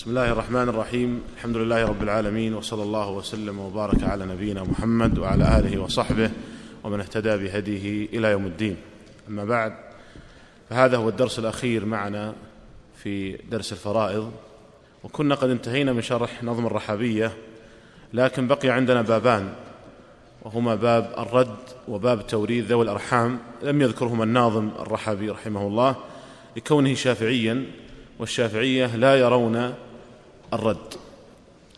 بسم الله الرحمن الرحيم الحمد لله رب العالمين وصلى الله وسلم وبارك على نبينا محمد وعلى اله وصحبه ومن اهتدى بهديه إلى يوم الدين اما بعد فهذا هو الدرس الاخير معنا في درس الفرائض وكنا قد انتهينا من شرح نظم الرحابيه لكن بقي عندنا بابان وهما باب الرد وباب توريد ذوي الارحام لم يذكرهما الناظم الرحابي رحمه الله لكونه شافعيا والشافعيه لا يرون الرد.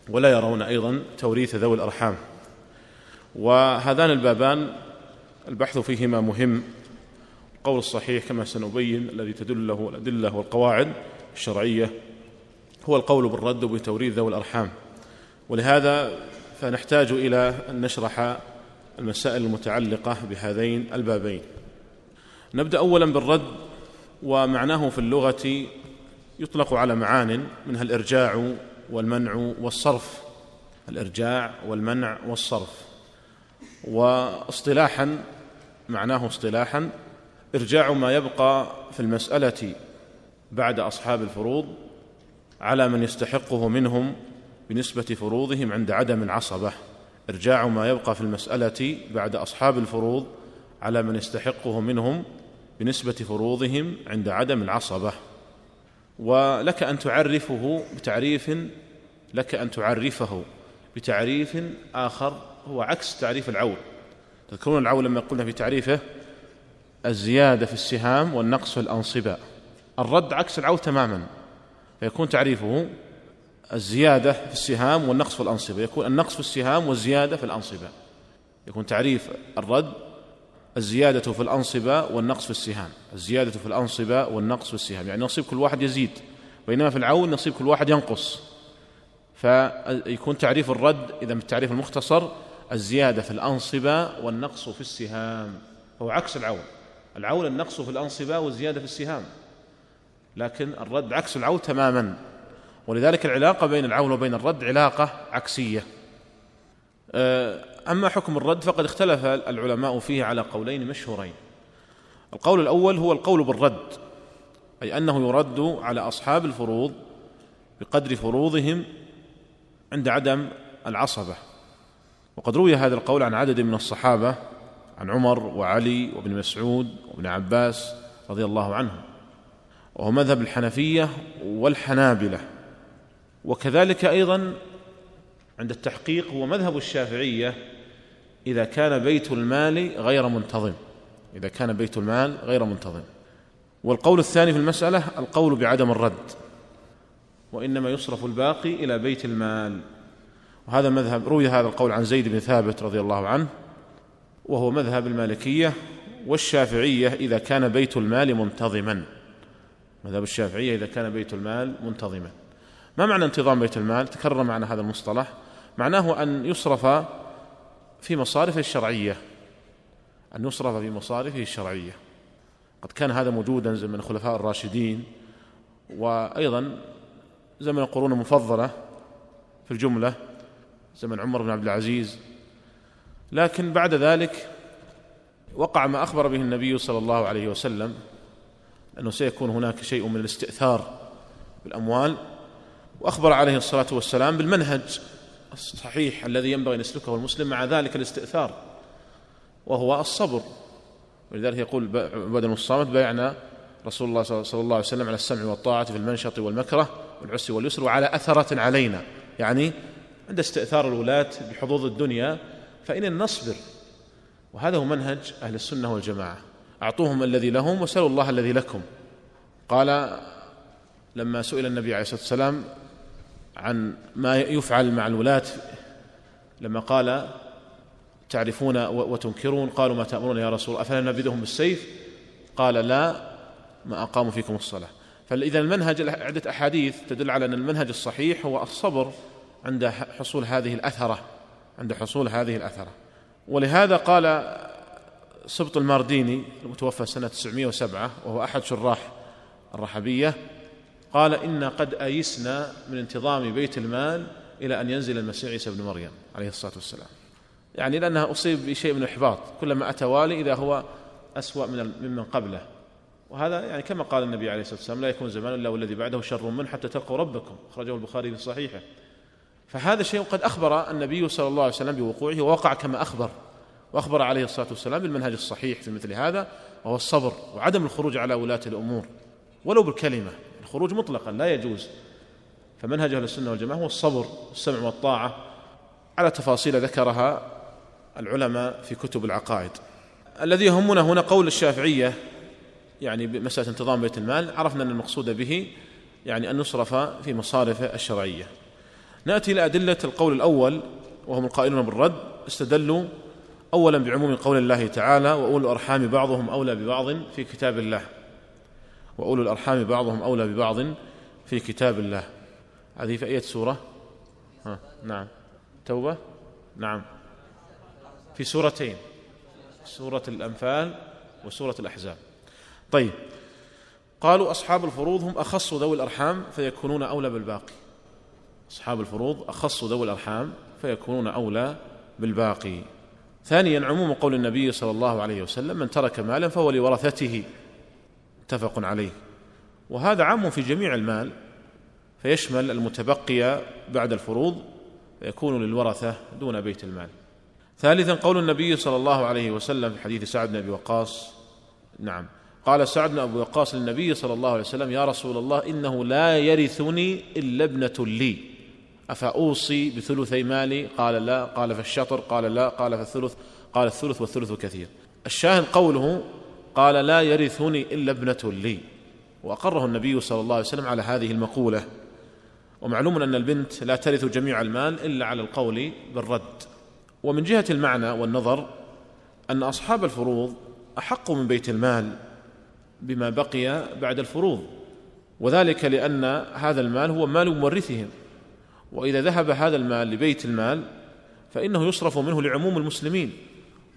ولا يرون أيضا توريث ذوي الأرحام. وهذان البابان البحث فيهما مهم. القول الصحيح كما سنبين الذي تدل له الأدلة والقواعد الشرعية هو القول بالرد وبتوريث ذوي الأرحام. ولهذا فنحتاج إلى أن نشرح المسائل المتعلقة بهذين البابين. نبدأ اولا بالرد ومعناه في اللغة يطلق على معان منها الإرجاع والمنع والصرف. الإرجاع والمنع والصرف. واصطلاحا معناه اصطلاحا إرجاع ما يبقى في المسألة بعد أصحاب الفروض على من يستحقه منهم بنسبة فروضهم عند عدم العصبة. إرجاع ما يبقى في المسألة بعد أصحاب الفروض على من يستحقه منهم بنسبة فروضهم عند عدم العصبة. ولك أن تعرفه بتعريف لك أن تعرفه بتعريف آخر هو عكس تعريف العول. تذكرون العول لما قلنا في تعريفه الزيادة في السهام والنقص في الأنصبة. الرد عكس العول تماما. فيكون تعريفه الزيادة في السهام والنقص في الأنصبة. يكون النقص في السهام والزيادة في الأنصبة. يكون تعريف الرد الزيادة في الأنصبة والنقص في السهام. الزيادة في الأنصبة والنقص في السهام. يعني نصيب كل واحد يزيد بينما في العون نصيب كل واحد ينقص. فيكون تعريف الرد إذا من التعريف المختصر الزيادة في الأنصبة والنقص في السهام. هو عكس العون. العون النقص في الأنصبة والزيادة في السهام. لكن الرد عكس العون تماما. ولذلك العلاقة بين العون وبين الرد علاقة عكسية. أه أما حكم الرد فقد اختلف العلماء فيه على قولين مشهورين. القول الأول هو القول بالرد أي أنه يرد على أصحاب الفروض بقدر فروضهم عند عدم العصبة. وقد روي هذا القول عن عدد من الصحابة عن عمر وعلي وابن مسعود وابن عباس رضي الله عنهم. وهو مذهب الحنفية والحنابلة. وكذلك أيضا عند التحقيق هو مذهب الشافعية إذا كان بيت المال غير منتظم. إذا كان بيت المال غير منتظم. والقول الثاني في المسألة القول بعدم الرد. وإنما يصرف الباقي إلى بيت المال. وهذا مذهب روي هذا القول عن زيد بن ثابت رضي الله عنه وهو مذهب المالكية والشافعية إذا كان بيت المال منتظما. مذهب الشافعية إذا كان بيت المال منتظما. ما معنى انتظام بيت المال؟ تكرر معنا هذا المصطلح. معناه أن يصرف في مصارفه الشرعية. أن يصرف في مصارفه الشرعية. قد كان هذا موجودا زمن الخلفاء الراشدين وأيضا زمن القرون المفضلة في الجملة زمن عمر بن عبد العزيز. لكن بعد ذلك وقع ما أخبر به النبي صلى الله عليه وسلم أنه سيكون هناك شيء من الاستئثار بالأموال وأخبر عليه الصلاة والسلام بالمنهج. الصحيح الذي ينبغي أن يسلكه المسلم مع ذلك الاستئثار وهو الصبر. ولذلك يقول عباد الصامت بايعنا رسول الله صلى الله عليه وسلم على السمع والطاعة في المنشط والمكره والعسر واليسر وعلى أثرة علينا. يعني عند استئثار الولاة بحظوظ الدنيا فإن نصبر وهذا هو منهج أهل السنة والجماعة. أعطوهم الذي لهم وسلوا الله الذي لكم. قال لما سئل النبي عليه الصلاة والسلام عن ما يفعل مع الولاة لما قال تعرفون وتنكرون قالوا ما تأمرون يا رسول أفلا نبذهم بالسيف؟ قال لا ما أقاموا فيكم الصلاة. فإذا المنهج عدة أحاديث تدل على أن المنهج الصحيح هو الصبر عند حصول هذه الأثرة عند حصول هذه الأثرة. ولهذا قال سبط المارديني المتوفى سنة 907 وهو أحد شراح الرحبية قال إنا قد أيسنا من انتظام بيت المال إلى أن ينزل المسيح عيسى بن مريم عليه الصلاة والسلام. يعني لأنها أصيب بشيء من الإحباط كلما أتى والي إذا هو أسوأ من ممن قبله. وهذا يعني كما قال النبي عليه الصلاة والسلام لا يكون زمان إلا والذي بعده شر منه حتى تلقوا ربكم. أخرجه البخاري في صحيحه. فهذا شيء قد أخبر النبي صلى الله عليه وسلم بوقوعه ووقع كما أخبر. وأخبر عليه الصلاة والسلام بالمنهج الصحيح في مثل هذا وهو الصبر وعدم الخروج على ولاة الأمور ولو بالكلمة. الخروج مطلقا لا يجوز. فمنهج أهل السنة والجماعة هو الصبر والسمع والطاعة. على تفاصيل ذكرها العلماء في كتب العقائد. الذي يهمنا هنا قول الشافعية يعني بمسألة انتظام بيت المال عرفنا أن المقصود به يعني أن يصرف في مصارفه الشرعية. نأتي إلى أدلة القول الأول وهم القائلون بالرد استدلوا أولا بعموم قول الله تعالى وأولو الأرحام بعضهم أولى ببعض في كتاب الله. وأولو الأرحام بعضهم أولى ببعض في كتاب الله. هذه في أية سورة؟ ها نعم. توبة؟ نعم. في سورتين سورة الأنفال وسورة الأحزاب. طيب قالوا أصحاب الفروض هم أخص ذوي الأرحام فيكونون أولى بالباقي. أصحاب الفروض أخص ذوي الأرحام فيكونون أولى بالباقي. ثانيا عموم قول النبي صلى الله عليه وسلم من ترك مالا فهو لورثته. متفق عليه. وهذا عام في جميع المال فيشمل المتبقي بعد الفروض فيكون للورثة دون بيت المال. ثالثا قول النبي صلى الله عليه وسلم في حديث سعد بن أبي وقاص. نعم. قال سعد بن أبي وقاص للنبي صلى الله عليه وسلم يا رسول الله إنه لا يرثني إلا ابنة لي. أفأوصي بثلثي مالي؟ قال لا. قال في الشطر قال لا. قال في الثلث قال الثلث والثلث كثير. الشاهد قوله قال لا يرثني إلا ابنة لي. وأقره النبي صلى الله عليه وسلم على هذه المقولة. ومعلوم أن البنت لا ترث جميع المال إلا على القول بالرد. ومن جهة المعنى والنظر أن أصحاب الفروض أحق من بيت المال بما بقي بعد الفروض. وذلك لأن هذا المال هو مال مورثهم. وإذا ذهب هذا المال لبيت المال فإنه يصرف منه لعموم المسلمين.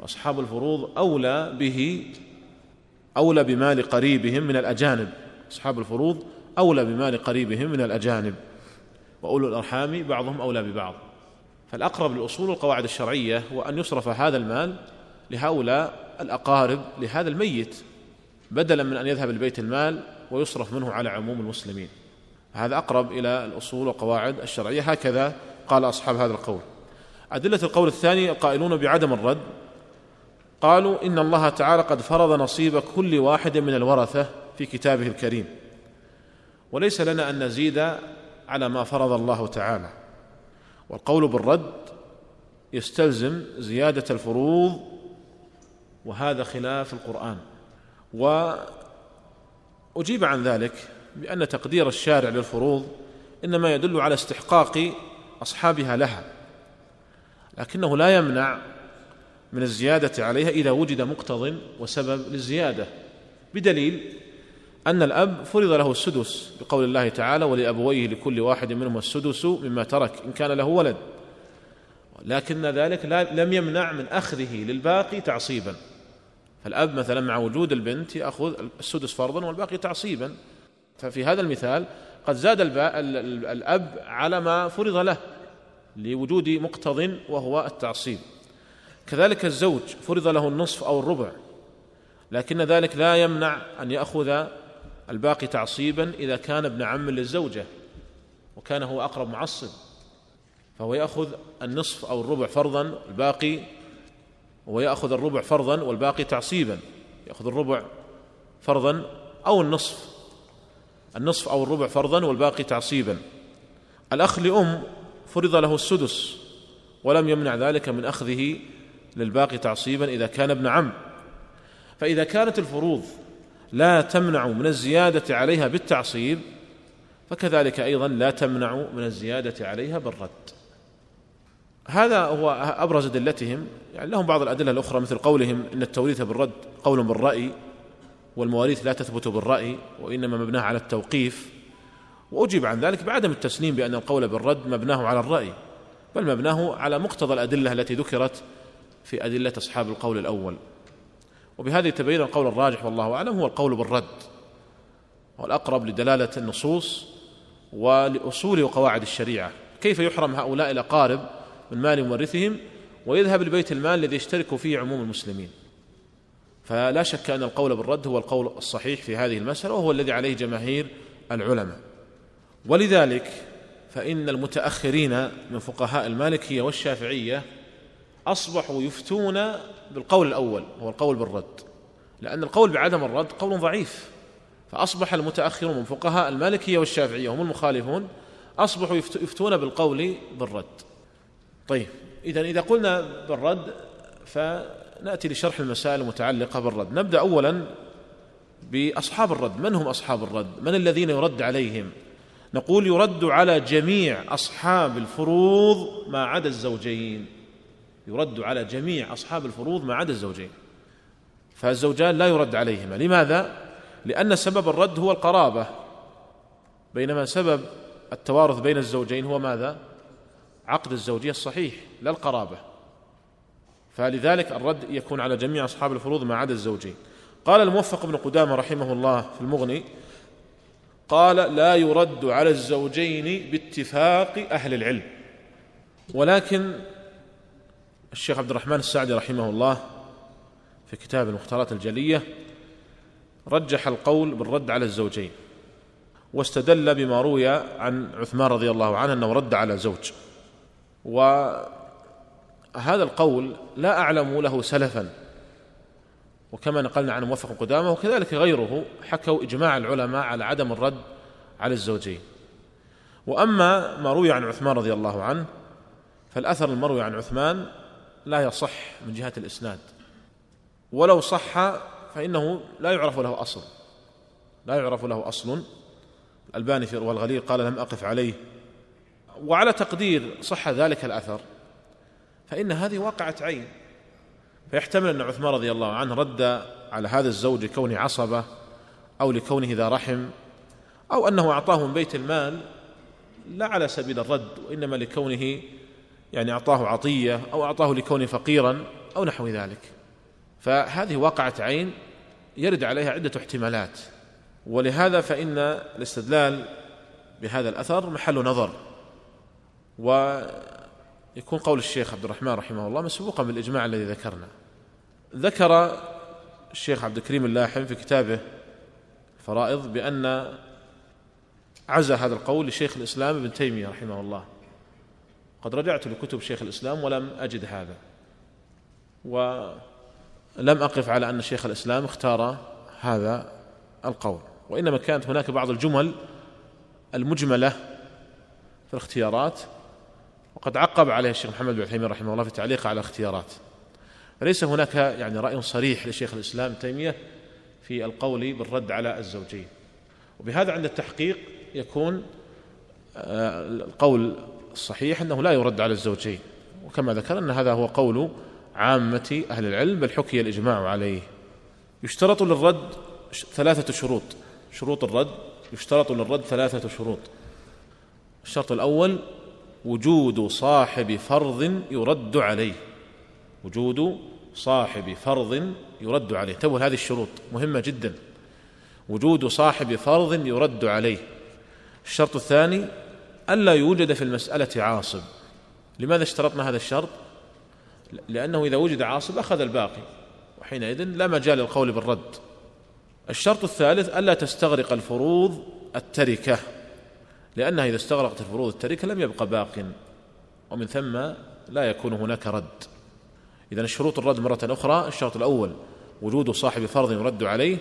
وأصحاب الفروض أولى به أولى بمال قريبهم من الأجانب. أصحاب الفروض أولى بمال قريبهم من الأجانب. وأولو الأرحام بعضهم أولى ببعض. فالأقرب للأصول القواعد الشرعية هو أن يصرف هذا المال لهؤلاء الأقارب لهذا الميت بدلا من أن يذهب لبيت المال ويصرف منه على عموم المسلمين. هذا أقرب إلى الأصول والقواعد الشرعية. هكذا قال أصحاب هذا القول. أدلة القول الثاني القائلون بعدم الرد قالوا إن الله تعالى قد فرض نصيب كل واحد من الورثة في كتابه الكريم. وليس لنا أن نزيد على ما فرض الله تعالى. والقول بالرد يستلزم زيادة الفروض وهذا خلاف القرآن. وأجيب عن ذلك بأن تقدير الشارع للفروض إنما يدل على استحقاق أصحابها لها لكنه لا يمنع من الزيادة عليها إذا وجد مقتض وسبب للزيادة. بدليل أن الأب فرض له السدس بقول الله تعالى ولأبويه لكل واحد منهم السدس مما ترك إن كان له ولد لكن ذلك لم يمنع من أخذه للباقي تعصيبا. فالأب مثلا مع وجود البنت يأخذ السدس فرضا والباقي تعصيبا. ففي هذا المثال قد زاد الأب على ما فرض له لوجود مقتض وهو التعصيب. كذلك الزوج فرض له النصف أو الربع لكن ذلك لا يمنع أن يأخذ الباقي تعصيبا إذا كان ابن عم للزوجة وكان هو أقرب معصب فهو يأخذ النصف أو الربع فرضا الباقي ويأخذ الربع فرضا والباقي تعصيبا يأخذ الربع فرضا أو النصف النصف أو الربع فرضا والباقي تعصيبا. الأخ لأم فرض له السدس ولم يمنع ذلك من أخذه للباقي تعصيبا إذا كان ابن عم. فإذا كانت الفروض لا تمنع من الزيادة عليها بالتعصيب فكذلك أيضا لا تمنع من الزيادة عليها بالرد. هذا هو أبرز أدلتهم. يعني لهم بعض الأدلة الأخرى مثل قولهم إن التوريث بالرد قول بالرأي والمواريث لا تثبت بالرأي وإنما مبناه على التوقيف. وأجيب عن ذلك بعدم التسليم بأن القول بالرد مبناه على الرأي بل مبناه على مقتضى الأدلة التي ذكرت في أدلة أصحاب القول الأول. وبهذا يتبين القول الراجح والله أعلم هو القول بالرد والأقرب لدلالة النصوص ولأصول وقواعد الشريعة. كيف يحرم هؤلاء الأقارب من مال مورثهم؟ ويذهب لبيت المال الذي يشترك فيه عموم المسلمين. فلا شك أن القول بالرد هو القول الصحيح في هذه المسألة وهو الذي عليه جماهير العلماء. ولذلك فإن المتأخرين من فقهاء المالكية والشافعية أصبحوا يفتون بالقول الأول هو القول بالرد. لأن القول بعدم الرد قول ضعيف. فأصبح المتأخرون من فقهاء المالكية والشافعية هم المخالفون أصبحوا يفتون بالقول بالرد. طيب إذا إذا قلنا بالرد فنأتي لشرح المسائل المتعلقة بالرد. نبدأ أولا بأصحاب الرد. من هم أصحاب الرد؟ من الذين يرد عليهم؟ نقول يرد على جميع أصحاب الفروض ما عدا الزوجين. يرد على جميع أصحاب الفروض ما عدا الزوجين. فالزوجان لا يرد عليهما. لماذا؟ لأن سبب الرد هو القرابة. بينما سبب التوارث بين الزوجين هو ماذا؟ عقد الزوجية الصحيح لا القرابة. فلذلك الرد يكون على جميع أصحاب الفروض ما عدا الزوجين. قال الموفق بن قدامة رحمه الله في المغني قال لا يرد على الزوجين باتفاق أهل العلم. ولكن الشيخ عبد الرحمن السعدي رحمه الله في كتاب المختارات الجلية رجح القول بالرد على الزوجين واستدل بما روي عن عثمان رضي الله عنه أنه رد على زوج. وهذا القول لا أعلم له سلفا. وكما نقلنا عن موفق قدامة وكذلك غيره حكوا إجماع العلماء على عدم الرد على الزوجين. وأما ما روي عن عثمان رضي الله عنه فالأثر المروي عن عثمان لا يصح من جهة الإسناد. ولو صح فإنه لا يعرف له أصل. لا يعرف له أصل. الباني في والغليل قال لم أقف عليه. وعلى تقدير صح ذلك الأثر فإن هذه واقعة عين. فيحتمل أن عثمان رضي الله عنه رد على هذا الزوج لكونه عصبة أو لكونه ذا رحم أو أنه أعطاه من بيت المال لا على سبيل الرد وإنما لكونه يعني أعطاه عطية أو أعطاه لكونه فقيرا أو نحو ذلك. فهذه واقعة عين يرد عليها عدة احتمالات. ولهذا فإن الاستدلال بهذا الأثر محل نظر. ويكون قول الشيخ عبد الرحمن رحمه الله مسبوقا بالإجماع الذي ذكرنا. ذكر الشيخ عبد الكريم اللاحم في كتابه الفرائض بأن عزى هذا القول لشيخ الإسلام ابن تيمية رحمه الله. قد رجعت لكتب شيخ الإسلام ولم أجد هذا. و لم أقف على أن شيخ الإسلام اختار هذا القول. وإنما كانت هناك بعض الجمل المجملة في الاختيارات وقد عقب عليه الشيخ محمد بن عثيمين رحمه الله في تعليقه على الاختيارات. فليس هناك يعني رأي صريح لشيخ الإسلام تيمية في القول بالرد على الزوجين. وبهذا عند التحقيق يكون آه، القول الصحيح أنه لا يرد على الزوجين وكما ذكر أن هذا هو قول عامة أهل العلم بل حكي الإجماع عليه. يشترط للرد ثلاثة شروط. شروط الرد يشترط للرد ثلاثة شروط. الشرط الأول وجود صاحب فرض يرد عليه. وجود صاحب فرض يرد عليه. انتبهوا هذه الشروط مهمة جدا. وجود صاحب فرض يرد عليه. الشرط الثاني ألا يوجد في المسألة عاصب. لماذا اشترطنا هذا الشرط؟ لأنه إذا وجد عاصب أخذ الباقي وحينئذ لا مجال للقول بالرد. الشرط الثالث ألا تستغرق الفروض التركة لأنها إذا استغرقت الفروض التركة لم يبقى باق ومن ثم لا يكون هناك رد. إذا الشروط الرد مرة أخرى الشرط الأول وجود صاحب فرض يرد عليه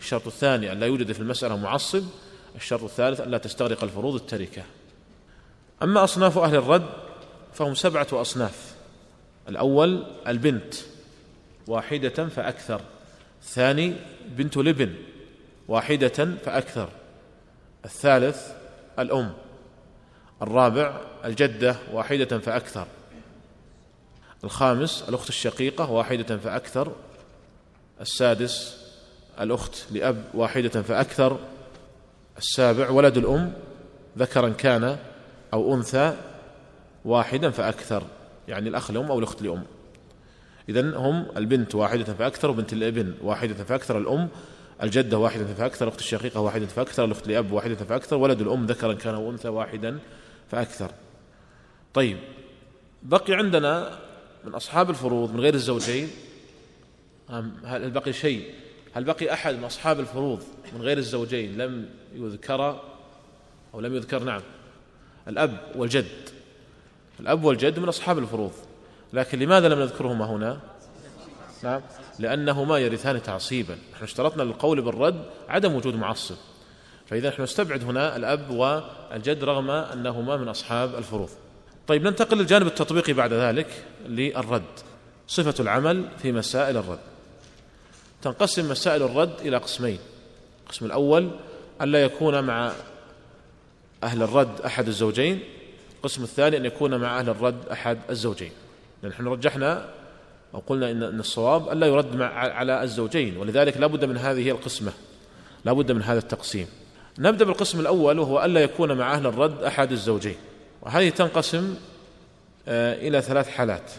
الشرط الثاني أن لا يوجد في المسألة معصب الشرط الثالث أن لا تستغرق الفروض التركة. أما أصناف أهل الرد فهم سبعة أصناف. الأول البنت واحدة فأكثر. الثاني بنت لبن واحدة فأكثر. الثالث الأم. الرابع الجدة واحدة فأكثر. الخامس الأخت الشقيقة واحدة فأكثر. السادس الأخت لأب واحدة فأكثر. السابع ولد الأم ذكرا كان أو أنثى واحدا فأكثر يعني الأخ لأم أو الأخت لأم. إذن هم البنت واحدة فأكثر وبنت الابن واحدة فأكثر الأم الجدة واحدة فأكثر الأخت الشقيقة واحدة فأكثر الأخت لأب واحدة فأكثر ولد الأم ذكرا كان أو أنثى واحدا فأكثر. طيب بقي عندنا من أصحاب الفروض من غير الزوجين هل بقي شيء؟ هل بقي أحد من أصحاب الفروض من غير الزوجين لم يذكر أو لم يذكر؟ نعم. الأب والجد. الأب والجد من أصحاب الفروض. لكن لماذا لم نذكرهما هنا؟ نعم. لأنهما يرثان تعصيبا. نحن اشترطنا للقول بالرد عدم وجود معصب. فإذا نحن نستبعد هنا الأب والجد رغم أنهما من أصحاب الفروض. طيب ننتقل للجانب التطبيقي بعد ذلك للرد. صفة العمل في مسائل الرد. تنقسم مسائل الرد إلى قسمين. القسم الأول ألا يكون مع أهل الرد أحد الزوجين. القسم الثاني أن يكون مع أهل الرد أحد الزوجين. نحن رجحنا أو قلنا إن الصواب ألا يرد مع على الزوجين ولذلك لا بد من هذه القسمة. لا بد من هذا التقسيم. نبدأ بالقسم الأول وهو ألا يكون مع أهل الرد أحد الزوجين. وهذه تنقسم آه، إلى ثلاث حالات.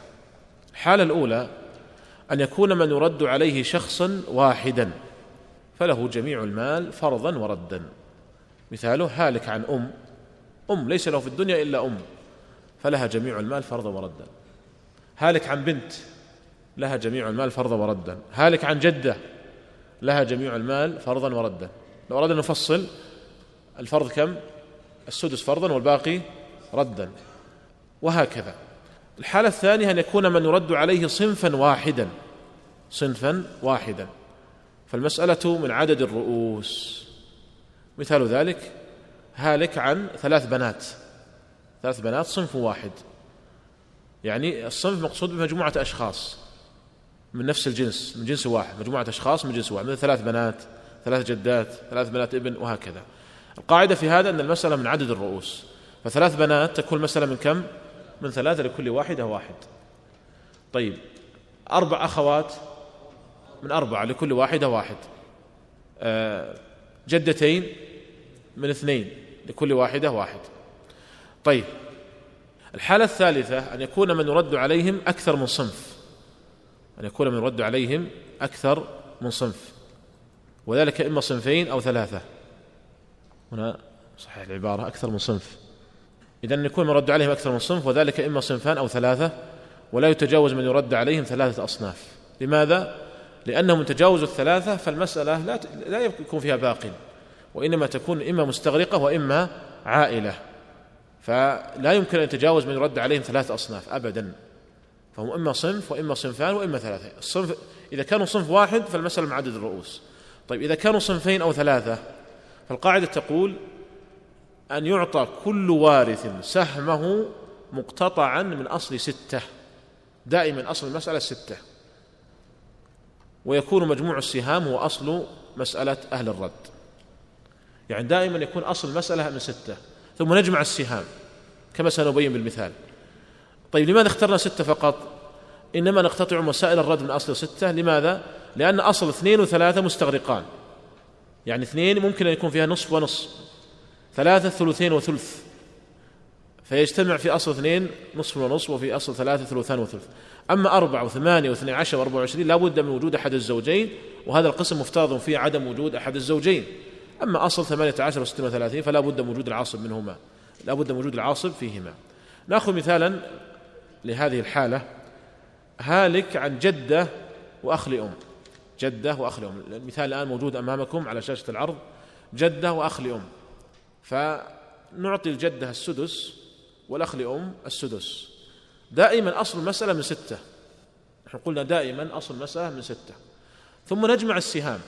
الحالة الأولى أن يكون من يرد عليه شخصا واحدا فله جميع المال فرضا وردا. مثاله هالك عن أم. أم ليس له في الدنيا إلا أم. فلها جميع المال فرضا وردا. هالك عن بنت لها جميع المال فرضا وردا. هالك عن جدة لها جميع المال فرضا وردا. لو أردنا نفصل الفرض كم؟ السدس فرضا والباقي ردا. وهكذا. الحالة الثانية أن يكون من يرد عليه صنفا واحدا. صنفا واحدا. فالمسألة من عدد الرؤوس. مثال ذلك هالك عن ثلاث بنات. ثلاث بنات صنف واحد. يعني الصنف مقصود بمجموعة أشخاص من نفس الجنس من جنس واحد. مجموعة أشخاص من جنس واحد مثل ثلاث بنات ثلاث جدات ثلاث بنات ابن وهكذا. القاعدة في هذا أن المسألة من عدد الرؤوس. فثلاث بنات تكون المسألة من كم؟ من ثلاثة لكل واحدة واحد. طيب أربع أخوات من أربعة لكل واحدة واحد. آه، جدتين من اثنين لكل واحدة واحد. طيب الحالة الثالثة أن يكون من يرد عليهم أكثر من صنف. أن يكون من يرد عليهم أكثر من صنف. وذلك إما صنفين أو ثلاثة. هنا صحيح العبارة أكثر من صنف. إذا يكون من يرد عليهم أكثر من صنف وذلك إما صنفان أو ثلاثة. ولا يتجاوز من يرد عليهم ثلاثة أصناف. لماذا؟ لأنهم تجاوزوا الثلاثة فالمسألة لا لا يكون فيها باق. وإنما تكون إما مستغرقة وإما عائلة. فلا يمكن أن يتجاوز من يرد عليهم ثلاثة أصناف أبدا. فهم إما صنف وإما صنفان وإما ثلاثة. الصنف إذا كانوا صنف واحد فالمسألة مع عدد الرؤوس. طيب إذا كانوا صنفين أو ثلاثة فالقاعدة تقول أن يعطى كل وارث سهمه مقتطعا من أصل ستة. دائما أصل المسألة ستة. ويكون مجموع السهام هو أصل مسألة أهل الرد. يعني دائما يكون أصل المسألة من ستة ثم نجمع السهام كما سنبين بالمثال. طيب لماذا اخترنا ستة فقط؟ إنما نقتطع مسائل الرد من أصل ستة. لماذا؟ لأن أصل اثنين وثلاثة مستغرقان. يعني اثنين ممكن أن يكون فيها نصف ونصف ثلاثة ثلثين وثلث. فيجتمع في أصل اثنين نصف ونصف وفي أصل ثلاثة ثلثان وثلث. أما أربعة وثمانية واثني عشر وأربعة وعشرين لا بد من وجود أحد الزوجين وهذا القسم مفترض فيه عدم وجود أحد الزوجين. أما أصل ثمانية عشر وستين وثلاثين فلا بد من وجود العاصب منهما. لا بد من وجود العاصب فيهما. نأخذ مثالا لهذه الحالة. هالك عن جدة وأخ لأم. جدة وأخ لأم. المثال الآن موجود أمامكم على شاشة العرض. جدة وأخ لأم. فنعطي الجدة السدس والأخ لأم السدس. دائما أصل المسألة من ستة. نحن قلنا دائما أصل المسألة من ستة. ثم نجمع السهام.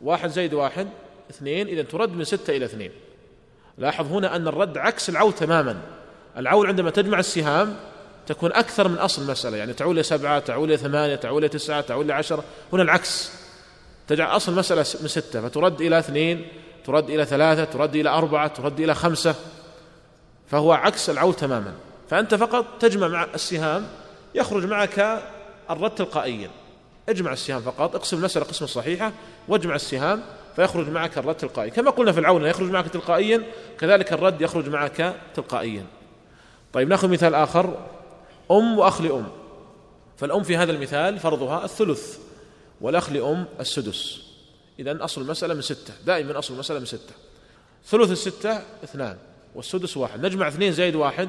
واحد زائد واحد اثنين إذا ترد من ستة إلى اثنين. لاحظ هنا أن الرد عكس العول تماما. العول عندما تجمع السهام تكون أكثر من أصل المسألة يعني تعول إلى سبعة تعول إلى ثمانية تعول إلى تسعة تعول إلى عشرة. هنا العكس. تجعل أصل المسألة من ستة فترد إلى اثنين ترد إلى ثلاثة ترد إلى أربعة ترد إلى خمسة. فهو عكس العول تماما. فأنت فقط تجمع مع السهام يخرج معك الرد تلقائيا. اجمع السهام فقط اقسم المسألة قسمة صحيحة واجمع السهام فيخرج معك الرد تلقائيا. كما قلنا في العون يخرج معك تلقائيا كذلك الرد يخرج معك تلقائيا. طيب نأخذ مثال آخر. أم وأخ لأم. فالأم في هذا المثال فرضها الثلث والأخ لأم السدس. إذا أصل المسألة من ستة. دائما أصل المسألة من ستة. ثلث الستة اثنان والسدس واحد. نجمع اثنين زائد واحد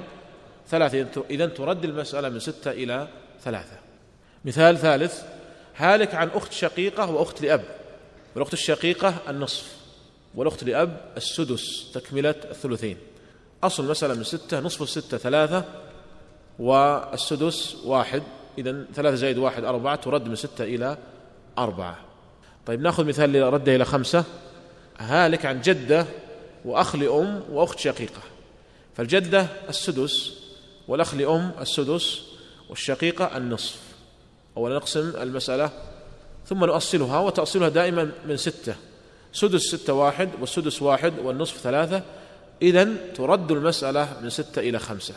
ثلاثة. إذا ترد المسألة من ستة إلى ثلاثة. مثال ثالث. هالك عن أخت شقيقة وأخت لأب. والأخت الشقيقة النصف والأخت لأب السدس تكملة الثلثين. أصل المسألة من ستة نصف الستة ثلاثة والسدس واحد. إذا ثلاثة زائد واحد أربعة ترد من ستة إلى أربعة. طيب نأخذ مثال رده إلى خمسة. هالك عن جدة وأخ لأم وأخت شقيقة. فالجدة السدس والأخ لأم السدس والشقيقة النصف. أولا نقسم المسألة ثم نؤصلها وتأصيلها دائما من ستة. سدس ستة واحد والسدس واحد والنصف ثلاثة. إذا ترد المسألة من ستة إلى خمسة.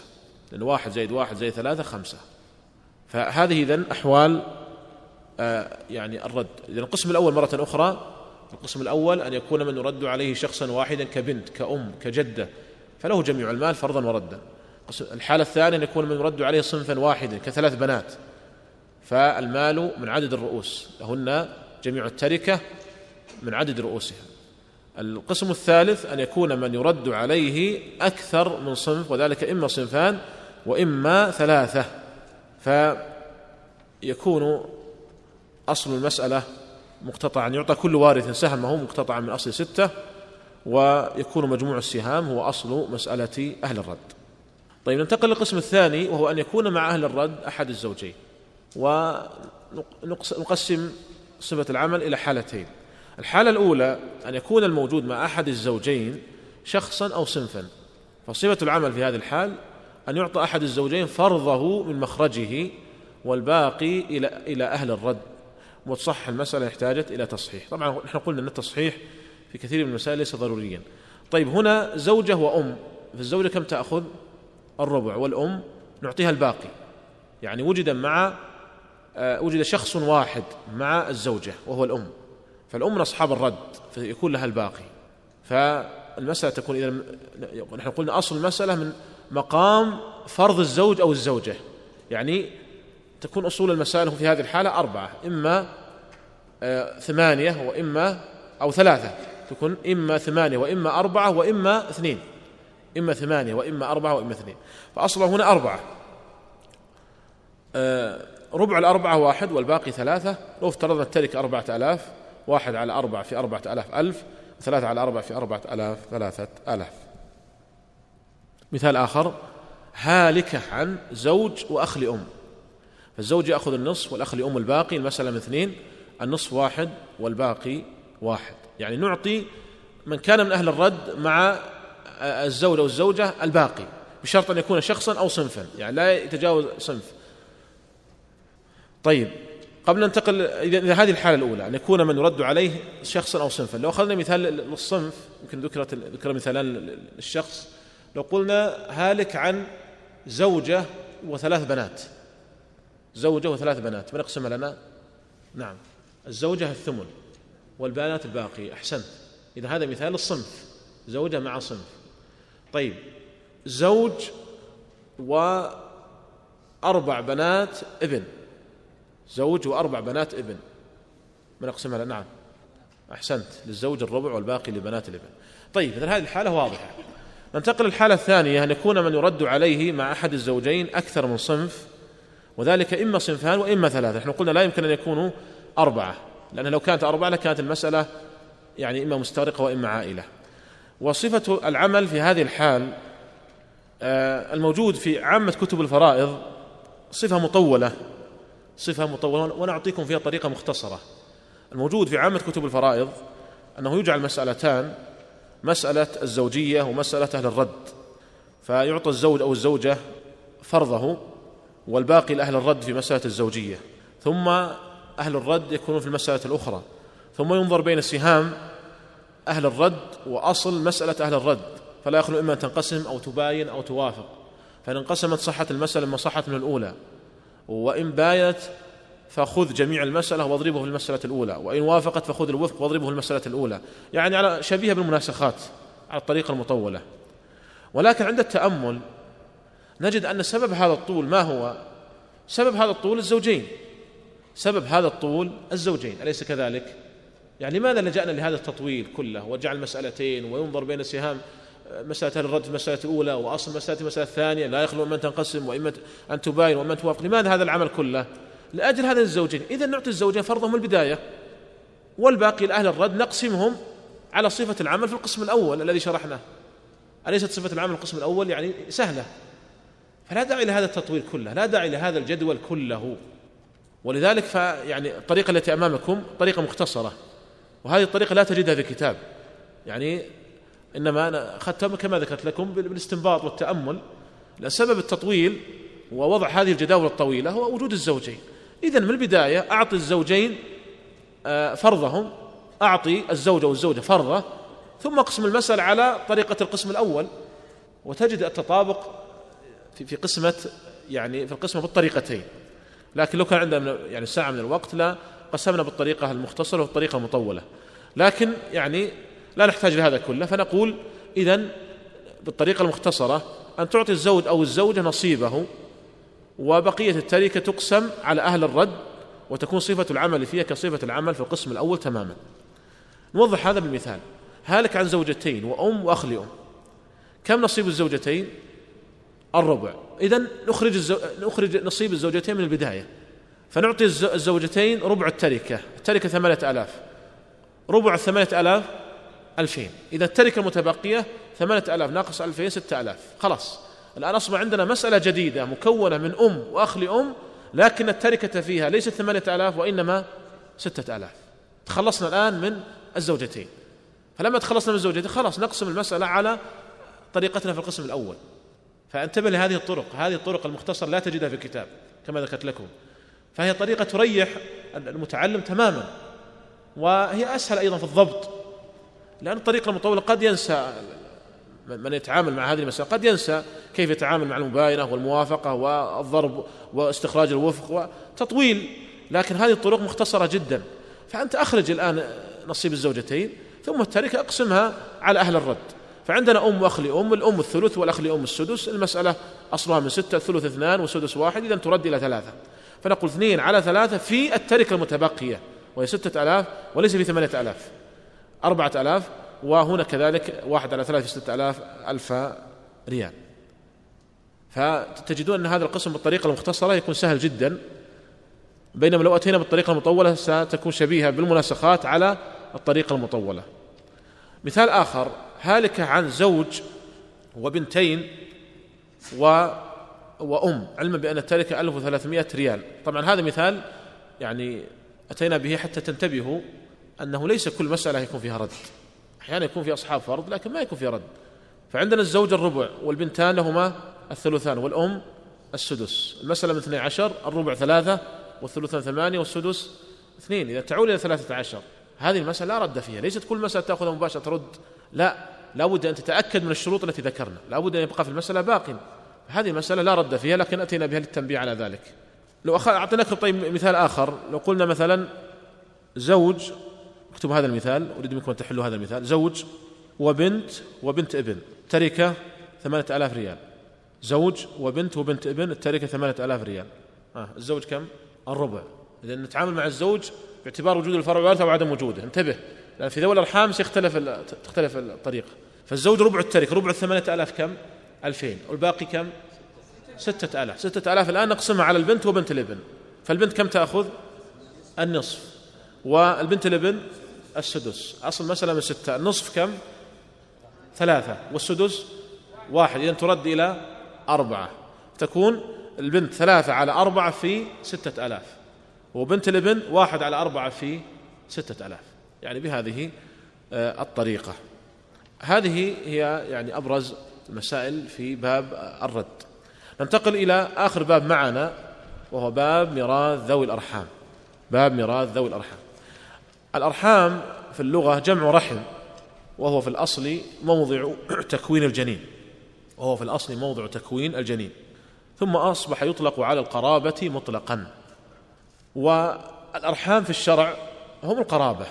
لأن واحد زائد واحد زائد ثلاثة خمسة. فهذه إذن أحوال آه يعني الرد. إذن القسم الأول مرة أخرى القسم الأول أن يكون من يرد عليه شخصا واحدا كبنت كأم كجدة. فله جميع المال فرضا وردا. الحالة الثانية أن يكون من يرد عليه صنفا واحدا كثلاث بنات. فالمال من عدد الرؤوس لهن جميع التركة من عدد رؤوسها. القسم الثالث أن يكون من يرد عليه أكثر من صنف وذلك إما صنفان وإما ثلاثة. فيكون أصل المسألة مقتطعا يعطى كل وارث سهمه مقتطعا من أصل ستة ويكون مجموع السهام هو أصل مسألة أهل الرد. طيب ننتقل للقسم الثاني وهو أن يكون مع أهل الرد أحد الزوجين. ونقسم صفة العمل إلى حالتين. الحالة الأولى أن يكون الموجود مع أحد الزوجين شخصا أو صنفا. فصفة العمل في هذه الحال أن يعطى أحد الزوجين فرضه من مخرجه والباقي إلى إلى أهل الرد. وتصح المسألة احتاجت إلى تصحيح. طبعا نحن قلنا أن التصحيح في كثير من المسائل ليس ضروريا. طيب هنا زوجة وأم. في الزوجة كم تأخذ؟ الربع. والأم نعطيها الباقي. يعني وجد مع وجد شخص واحد مع الزوجة وهو الأم. فالأم من أصحاب الرد فيكون لها الباقي. فالمسألة تكون إذا نحن قلنا أصل المسألة من مقام فرض الزوج أو الزوجة. يعني تكون أصول المسائل في هذه الحالة أربعة. إما آه، ثمانية وإما أو ثلاثة. تكون إما ثمانية وإما أربعة وإما اثنين. إما ثمانية وإما أربعة وإما اثنين. فأصله هنا أربعة. آه، ربع الأربعة واحد والباقي ثلاثة. لو افترضنا التركة أربعة آلاف واحد على أربعة في أربعة آلاف ألف ثلاثة على أربعة في أربعة آلاف ثلاثة آلاف. مثال آخر هالكة عن زوج وأخ لأم. فالزوج يأخذ النصف والأخ لأم الباقي المسألة من اثنين النصف واحد والباقي واحد. يعني نعطي من كان من أهل الرد مع الزوج أو الزوجة الباقي بشرط أن يكون شخصا أو صنفا. يعني لا يتجاوز صنف. طيب قبل ننتقل إلى هذه الحالة الأولى أن يكون من يرد عليه شخصا أو صنفا لو أخذنا مثال للصنف يمكن ذكرت ذكر مثالان للشخص لو قلنا هالك عن زوجة وثلاث بنات. زوجة وثلاث بنات من أقسم لنا؟ نعم. الزوجة الثمن والبنات الباقي أحسنت. إذا هذا مثال الصنف زوجة مع صنف. طيب زوج وأربع بنات ابن. زوج وأربع بنات ابن. من أقسمها نعم. أحسنت. للزوج الربع والباقي لبنات الابن. طيب إذا هذه الحالة واضحة. ننتقل للحالة الثانية أن يكون من يرد عليه مع أحد الزوجين أكثر من صنف وذلك إما صنفان وإما ثلاثة. نحن قلنا لا يمكن أن يكونوا أربعة لأن لو كانت أربعة لكانت المسألة يعني إما مستغرقة وإما عائلة. وصفة العمل في هذه الحال آه، الموجود في عامة كتب الفرائض صفة مطولة. صفة مطولة ونعطيكم فيها طريقة مختصرة. الموجود في عامة كتب الفرائض أنه يجعل مسألتان مسألة الزوجية ومسألة أهل الرد. فيعطى الزوج أو الزوجة فرضه والباقي لأهل الرد في مسألة الزوجية. ثم أهل الرد يكونون في المسألة الأخرى. ثم ينظر بين سهام أهل الرد وأصل مسألة أهل الرد. فلا يخلو إما أن تنقسم أو تباين أو توافق. فإن انقسمت صحت المسألة ما صحت من الأولى. وإن بايت فخذ جميع المسألة واضربه في المسألة الأولى. وإن وافقت فخذ الوفق واضربه في المسألة الأولى. يعني على شبيهة بالمناسخات على الطريقة المطولة. ولكن عند التأمل نجد أن سبب هذا الطول ما هو؟ سبب هذا الطول الزوجين. سبب هذا الطول الزوجين. أليس كذلك؟ يعني لماذا لجأنا لهذا التطويل كله وجعل مسألتين وينظر بين سهام مسألة الرد في المسألة الأولى وأصل مسألة المسألة الثانية لا يخلو من تنقسم وإما أن تباين وإما توافق. لماذا هذا العمل كله؟ لأجل هذين الزوجين. إذا نعطي الزوجين فرضهم البداية والباقي لأهل الرد نقسمهم على صفة العمل في القسم الأول الذي شرحناه. أليست صفة العمل القسم الأول يعني سهلة؟ فلا داعي لهذا التطويل كله لا داعي لهذا الجدول كله. ولذلك فيعني الطريقة التي أمامكم طريقة مختصرة وهذه الطريقة لا تجدها في كتاب يعني إنما أنا أخذتها كما ذكرت لكم بالاستنباط والتأمل لسبب التطويل ووضع هذه الجداول الطويلة هو وجود الزوجين. إذا من البداية أعطي الزوجين آه، فرضهم أعطي الزوجة والزوجة فرضة ثم اقسم المسألة على طريقة القسم الأول وتجد التطابق في قسمة يعني في القسمة بالطريقتين. لكن لو كان عندنا يعني ساعة من الوقت لا قسمنا بالطريقة المختصرة والطريقة المطولة. لكن يعني لا نحتاج لهذا كله فنقول إذا بالطريقة المختصرة أن تعطي الزوج أو الزوجة نصيبه وبقية التركة تقسم على أهل الرد وتكون صفة العمل فيها كصفة العمل في القسم الأول تماما. نوضح هذا بالمثال. هالك عن زوجتين وأم وأخ لأم. كم نصيب الزوجتين؟ الربع. إذا نخرج الزو... نخرج نصيب الزوجتين من البداية. فنعطي الزوجتين ربع التركة. التركة ثمانية آلاف. ربع الثمانية آلاف ألفين. إذا التركة المتبقية ثمانية آلاف ناقص ألفين ستة آلاف. خلاص. الآن أصبح عندنا مسألة جديدة مكونة من أم وأخ لأم لكن التركة فيها ليست ثمانية آلاف وإنما ستة آلاف. تخلصنا الآن من الزوجتين. فلما تخلصنا من الزوجتين خلاص نقسم المسألة على طريقتنا في القسم الأول. فانتبه لهذه الطرق. هذه الطرق المختصرة لا تجدها في الكتاب كما ذكرت لكم. فهي طريقة تريح المتعلم تماما وهي أسهل أيضا في الضبط. لأن الطريقة المطولة قد ينسى من يتعامل مع هذه المسألة قد ينسى كيف يتعامل مع المباينة والموافقة والضرب واستخراج الوفق وتطويل. لكن هذه الطرق مختصرة جدا. فأنت أخرج الآن نصيب الزوجتين ثم التركة أقسمها على أهل الرد. فعندنا أم وأخ لأم الأم الثلث والأخ لأم السدس. المسألة أصلها من ستة الثلث اثنان والسدس واحد إذا ترد إلى ثلاثة. فنقول اثنين على ثلاثة في التركة المتبقية وهي ستة آلاف وليس في ثمانية آلاف. أربعة آلاف وهنا كذلك واحد على ثلاثة ستة آلاف ألف ريال. فتجدون أن هذا القسم بالطريقة المختصرة يكون سهل جدا. بينما لو أتينا بالطريقة المطولة ستكون شبيهة بالمناسخات على الطريقة المطولة. مثال آخر هالك عن زوج وبنتين و وأم علما بأن التركة 1300 ريال. طبعا هذا مثال يعني أتينا به حتى تنتبهوا. أنه ليس كل مسألة يكون فيها رد. أحيانا يكون في أصحاب فرض لكن ما يكون في رد. فعندنا الزوج الربع والبنتان لهما الثلثان والأم السدس. المسألة من 12 الربع ثلاثة والثلثان ثمانية والسدس اثنين. إذا تعود إلى ثلاثة عشر هذه المسألة لا رد فيها. ليست كل مسألة تأخذها مباشرة ترد لا لابد أن تتأكد من الشروط التي ذكرنا. لابد أن يبقى في المسألة باق. هذه المسألة لا رد فيها لكن أتينا بها للتنبيه على ذلك. لو أعطيناك طيب مثال آخر. لو قلنا مثلا زوج اكتبوا هذا المثال أريد منكم أن تحلوا هذا المثال. زوج وبنت وبنت ابن. تركة ثمانية آلاف ريال. زوج وبنت وبنت ابن التركة ثمانية آلاف ريال. آه الزوج كم؟ الربع. إذا نتعامل مع الزوج باعتبار وجود الفرع والوارث أو عدم وجوده. انتبه لأن في ذوي الأرحام سيختلف تختلف الطريقة فالزوج ربع التركة. ربع الثمانية آلاف كم؟ ألفين. والباقي كم؟ ستة آلاف. ستة آلاف الآن نقسمها على البنت وبنت الابن. فالبنت كم تأخذ؟ النصف. والبنت الابن؟ السدس. أصل المسألة من ستة. النصف كم؟ ثلاثة. والسدس واحد. إذا ترد إلى أربعة. تكون البنت ثلاثة على أربعة في ستة ألاف. وبنت الابن واحد على أربعة في ستة ألاف. يعني بهذه آه، الطريقة. هذه هي يعني أبرز المسائل في باب الرد. ننتقل إلى آخر باب معنا وهو باب ميراث ذوي الأرحام. باب ميراث ذوي الأرحام. الأرحام في اللغة جمع رحم وهو في الأصل موضع تكوين الجنين. وهو في الأصل موضع تكوين الجنين. ثم أصبح يطلق على القرابة مطلقا. والأرحام في الشرع هم القرابة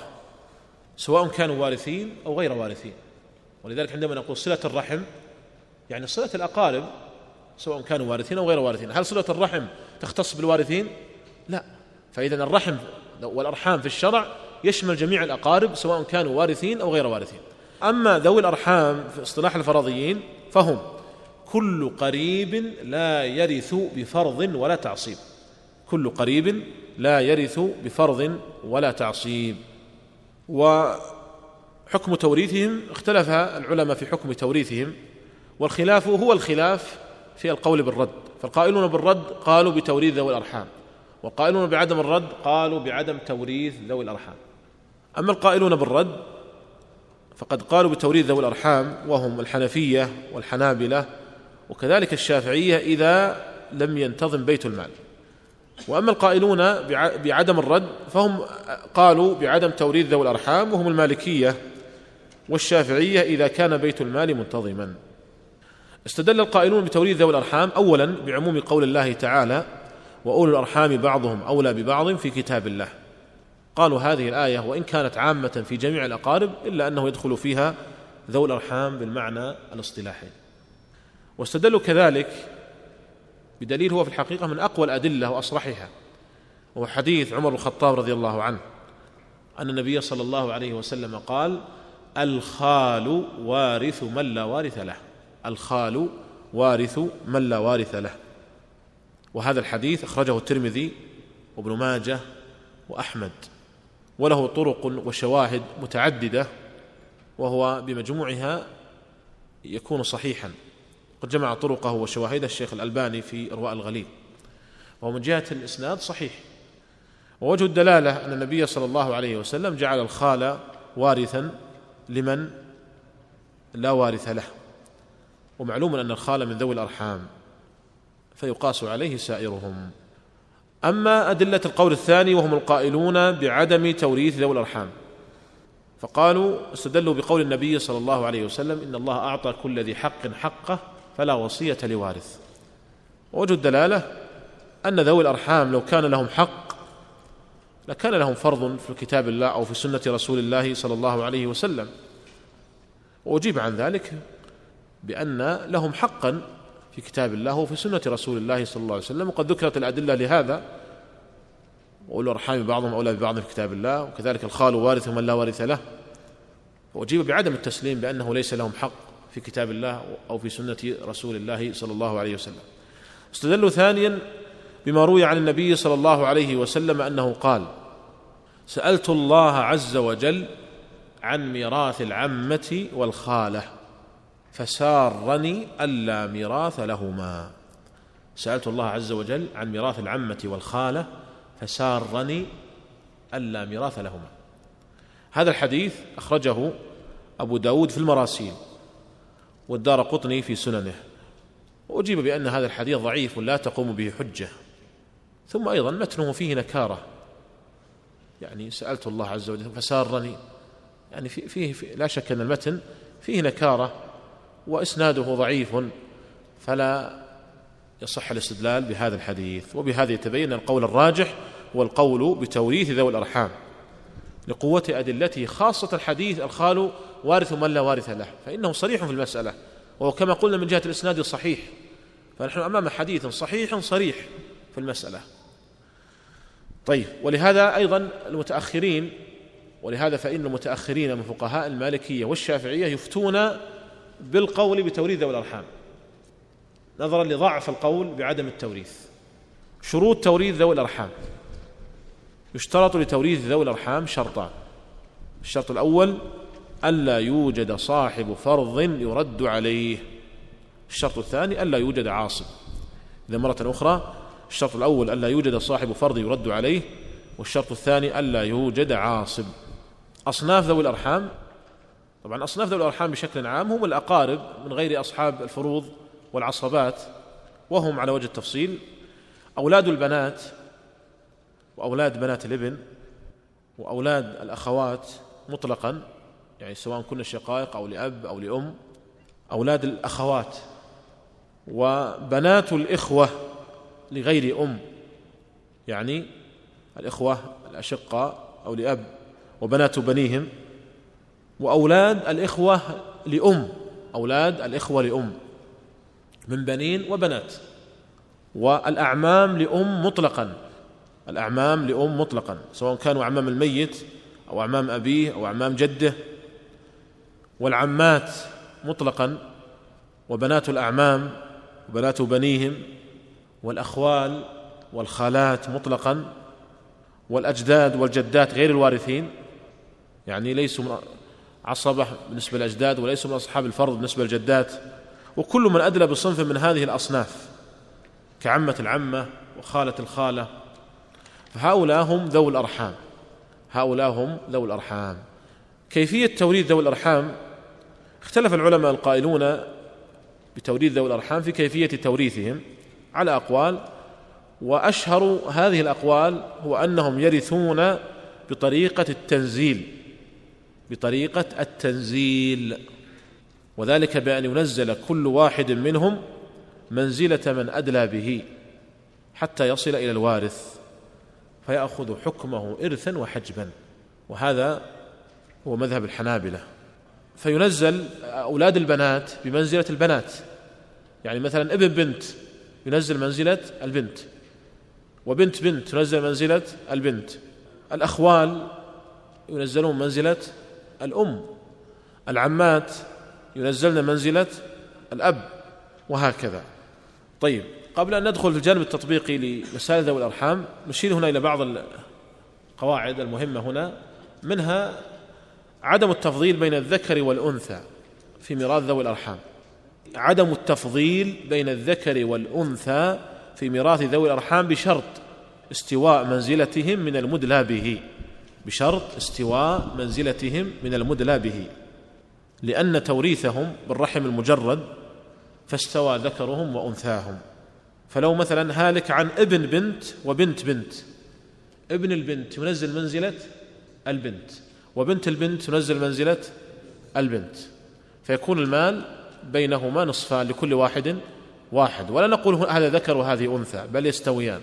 سواء كانوا وارثين أو غير وارثين. ولذلك عندما نقول صلة الرحم يعني صلة الأقارب سواء كانوا وارثين أو غير وارثين. هل صلة الرحم تختص بالوارثين؟ لا. فإذا الرحم والأرحام في الشرع يشمل جميع الأقارب سواء كانوا وارثين أو غير وارثين. أما ذوي الأرحام في اصطلاح الفرضيين فهم كل قريب لا يرث بفرض ولا تعصيب. كل قريب لا يرث بفرض ولا تعصيب. وحكم توريثهم اختلف العلماء في حكم توريثهم والخلاف هو الخلاف في القول بالرد. فالقائلون بالرد قالوا بتوريث ذوي الأرحام. والقائلون بعدم الرد؟ قالوا بعدم توريث ذوي الأرحام. أما القائلون بالرد فقد قالوا بتوريث ذوي الأرحام وهم الحنفية والحنابلة وكذلك الشافعية إذا لم ينتظم بيت المال. وأما القائلون بعدم الرد فهم قالوا بعدم توريث ذوي الأرحام وهم المالكية والشافعية إذا كان بيت المال منتظما. استدل القائلون بتوريث ذوي الأرحام اولا بعموم قول الله تعالى وأولو الأرحام بعضهم أولى ببعض في كتاب الله. قالوا هذه الآية وإن كانت عامة في جميع الأقارب إلا أنه يدخل فيها ذوي الأرحام بالمعنى الاصطلاحي. واستدلوا كذلك بدليل هو في الحقيقة من أقوى الأدلة وأصرحها وهو حديث عمر بن الخطاب رضي الله عنه أن النبي صلى الله عليه وسلم قال الخال وارث من لا وارث له. الخال وارث من لا وارث له. وهذا الحديث أخرجه الترمذي وابن ماجه وأحمد وله طرق وشواهد متعددة وهو بمجموعها يكون صحيحا. قد جمع طرقه وشواهده الشيخ الألباني في إرواء الغليل. وهو من جهة الإسناد صحيح. ووجه الدلالة أن النبي صلى الله عليه وسلم جعل الخال وارثا لمن لا وارث له. ومعلوم أن الخال من ذوي الأرحام. فيقاس عليه سائرهم. أما أدلة القول الثاني وهم القائلون بعدم توريث ذوي الأرحام. فقالوا استدلوا بقول النبي صلى الله عليه وسلم إن الله أعطى كل ذي حق حقه فلا وصية لوارث. ووجه الدلالة أن ذوي الأرحام لو كان لهم حق لكان لهم فرض في كتاب الله أو في سنة رسول الله صلى الله عليه وسلم. وأجيب عن ذلك بأن لهم حقا في كتاب الله وفي سنة رسول الله صلى الله عليه وسلم وقد ذكرت الأدلة لهذا. وأولو الأرحام بعضهم أولى ببعض في كتاب الله وكذلك الخال وارث من لا وارث له. وأجيب بعدم التسليم بأنه ليس لهم حق في كتاب الله أو في سنة رسول الله صلى الله عليه وسلم. استدلوا ثانيا بما روي عن النبي صلى الله عليه وسلم أنه قال سألت الله عز وجل عن ميراث العمة والخالة. فسارني ألا ميراث لهما. سألت الله عز وجل عن ميراث العمة والخالة فسارني ألا ميراث لهما. هذا الحديث أخرجه أبو داود في المراسيل والدار قطني في سننه. وأجيب بأن هذا الحديث ضعيف لا تقوم به حجة. ثم أيضا متنه فيه نكارة. يعني سألت الله عز وجل فسارني. يعني فيه, فيه لا شك أن المتن فيه نكارة. وإسناده ضعيف فلا يصح الاستدلال بهذا الحديث وبهذا يتبين القول الراجح والقول بتوريث ذوي الأرحام لقوة أدلته خاصة الحديث الخال وارث من لا وارث له فإنه صريح في المسألة وهو كما قلنا من جهة الإسناد صحيح فنحن أمام حديث صحيح صريح في المسألة طيب ولهذا أيضا المتأخرين ولهذا فإن المتأخرين من فقهاء المالكية والشافعية يفتون بالقول بتوريث ذوي الأرحام. نظرا لضعف القول بعدم التوريث. شروط توريث ذوي الأرحام. يشترط لتوريث ذوي الأرحام شرطان. الشرط الأول ألا يوجد صاحب فرض يرد عليه. الشرط الثاني ألا يوجد عاصب إذا مرة أخرى الشرط الأول ألا يوجد صاحب فرض يرد عليه. والشرط الثاني ألا يوجد عاصب أصناف ذوي الأرحام طبعا أصناف ذوي الأرحام بشكل عام هم الأقارب من غير أصحاب الفروض والعصبات وهم على وجه التفصيل أولاد البنات وأولاد بنات الابن وأولاد الأخوات مطلقا يعني سواء كنا شقائق أو لأب أو لأم أولاد الأخوات. وبنات الإخوة لغير أم يعني الإخوة الأشقاء أو لأب وبنات بنيهم وأولاد الإخوة لأم. أولاد الإخوة لأم. من بنين وبنات. والأعمام لأم مطلقا. الأعمام لأم مطلقا. سواء كانوا أعمام الميت أو أعمام أبيه أو أعمام جده. والعمات مطلقا. وبنات الأعمام وبنات بنيهم. والأخوال والخالات مطلقا. والأجداد والجدات غير الوارثين. يعني ليسوا عصبة بالنسبة للأجداد وليسوا من أصحاب الفرض بالنسبة للجدات. وكل من أدلى بصنف من هذه الأصناف كعمة العمة وخالة الخالة. فهؤلاء هم ذوي الأرحام. هؤلاء هم ذوي الأرحام. كيفية توريث ذوي الأرحام؟ اختلف العلماء القائلون بتوريث ذوي الأرحام في كيفية توريثهم على أقوال وأشهر هذه الأقوال هو أنهم يرثون بطريقة التنزيل. بطريقة التنزيل. وذلك بأن ينزل كل واحد منهم منزلة من أدلى به حتى يصل إلى الوارث فيأخذ حكمه إرثا وحجبا. وهذا هو مذهب الحنابلة. فينزل أولاد البنات بمنزلة البنات. يعني مثلا ابن بنت ينزل منزلة البنت وبنت بنت تنزل منزلة البنت. الأخوال ينزلون منزلة الأم العمات ينزلن منزلة الأب وهكذا. طيب قبل أن ندخل في الجانب التطبيقي لمسائل ذوي الأرحام نشير هنا إلى بعض القواعد المهمة هنا منها عدم التفضيل بين الذكر والأنثى في ميراث ذوي الأرحام. عدم التفضيل بين الذكر والأنثى في ميراث ذوي الأرحام بشرط استواء منزلتهم من المدلى به. بشرط استواء منزلتهم من المدلى به لأن توريثهم بالرحم المجرد فاستوى ذكرهم وأنثاهم. فلو مثلا هالك عن ابن بنت وبنت بنت ابن البنت ينزل منزلة البنت وبنت البنت تنزل منزلة البنت فيكون المال بينهما نصفان لكل واحد واحد. ولا نقول هذا ذكر وهذه أنثى بل يستويان.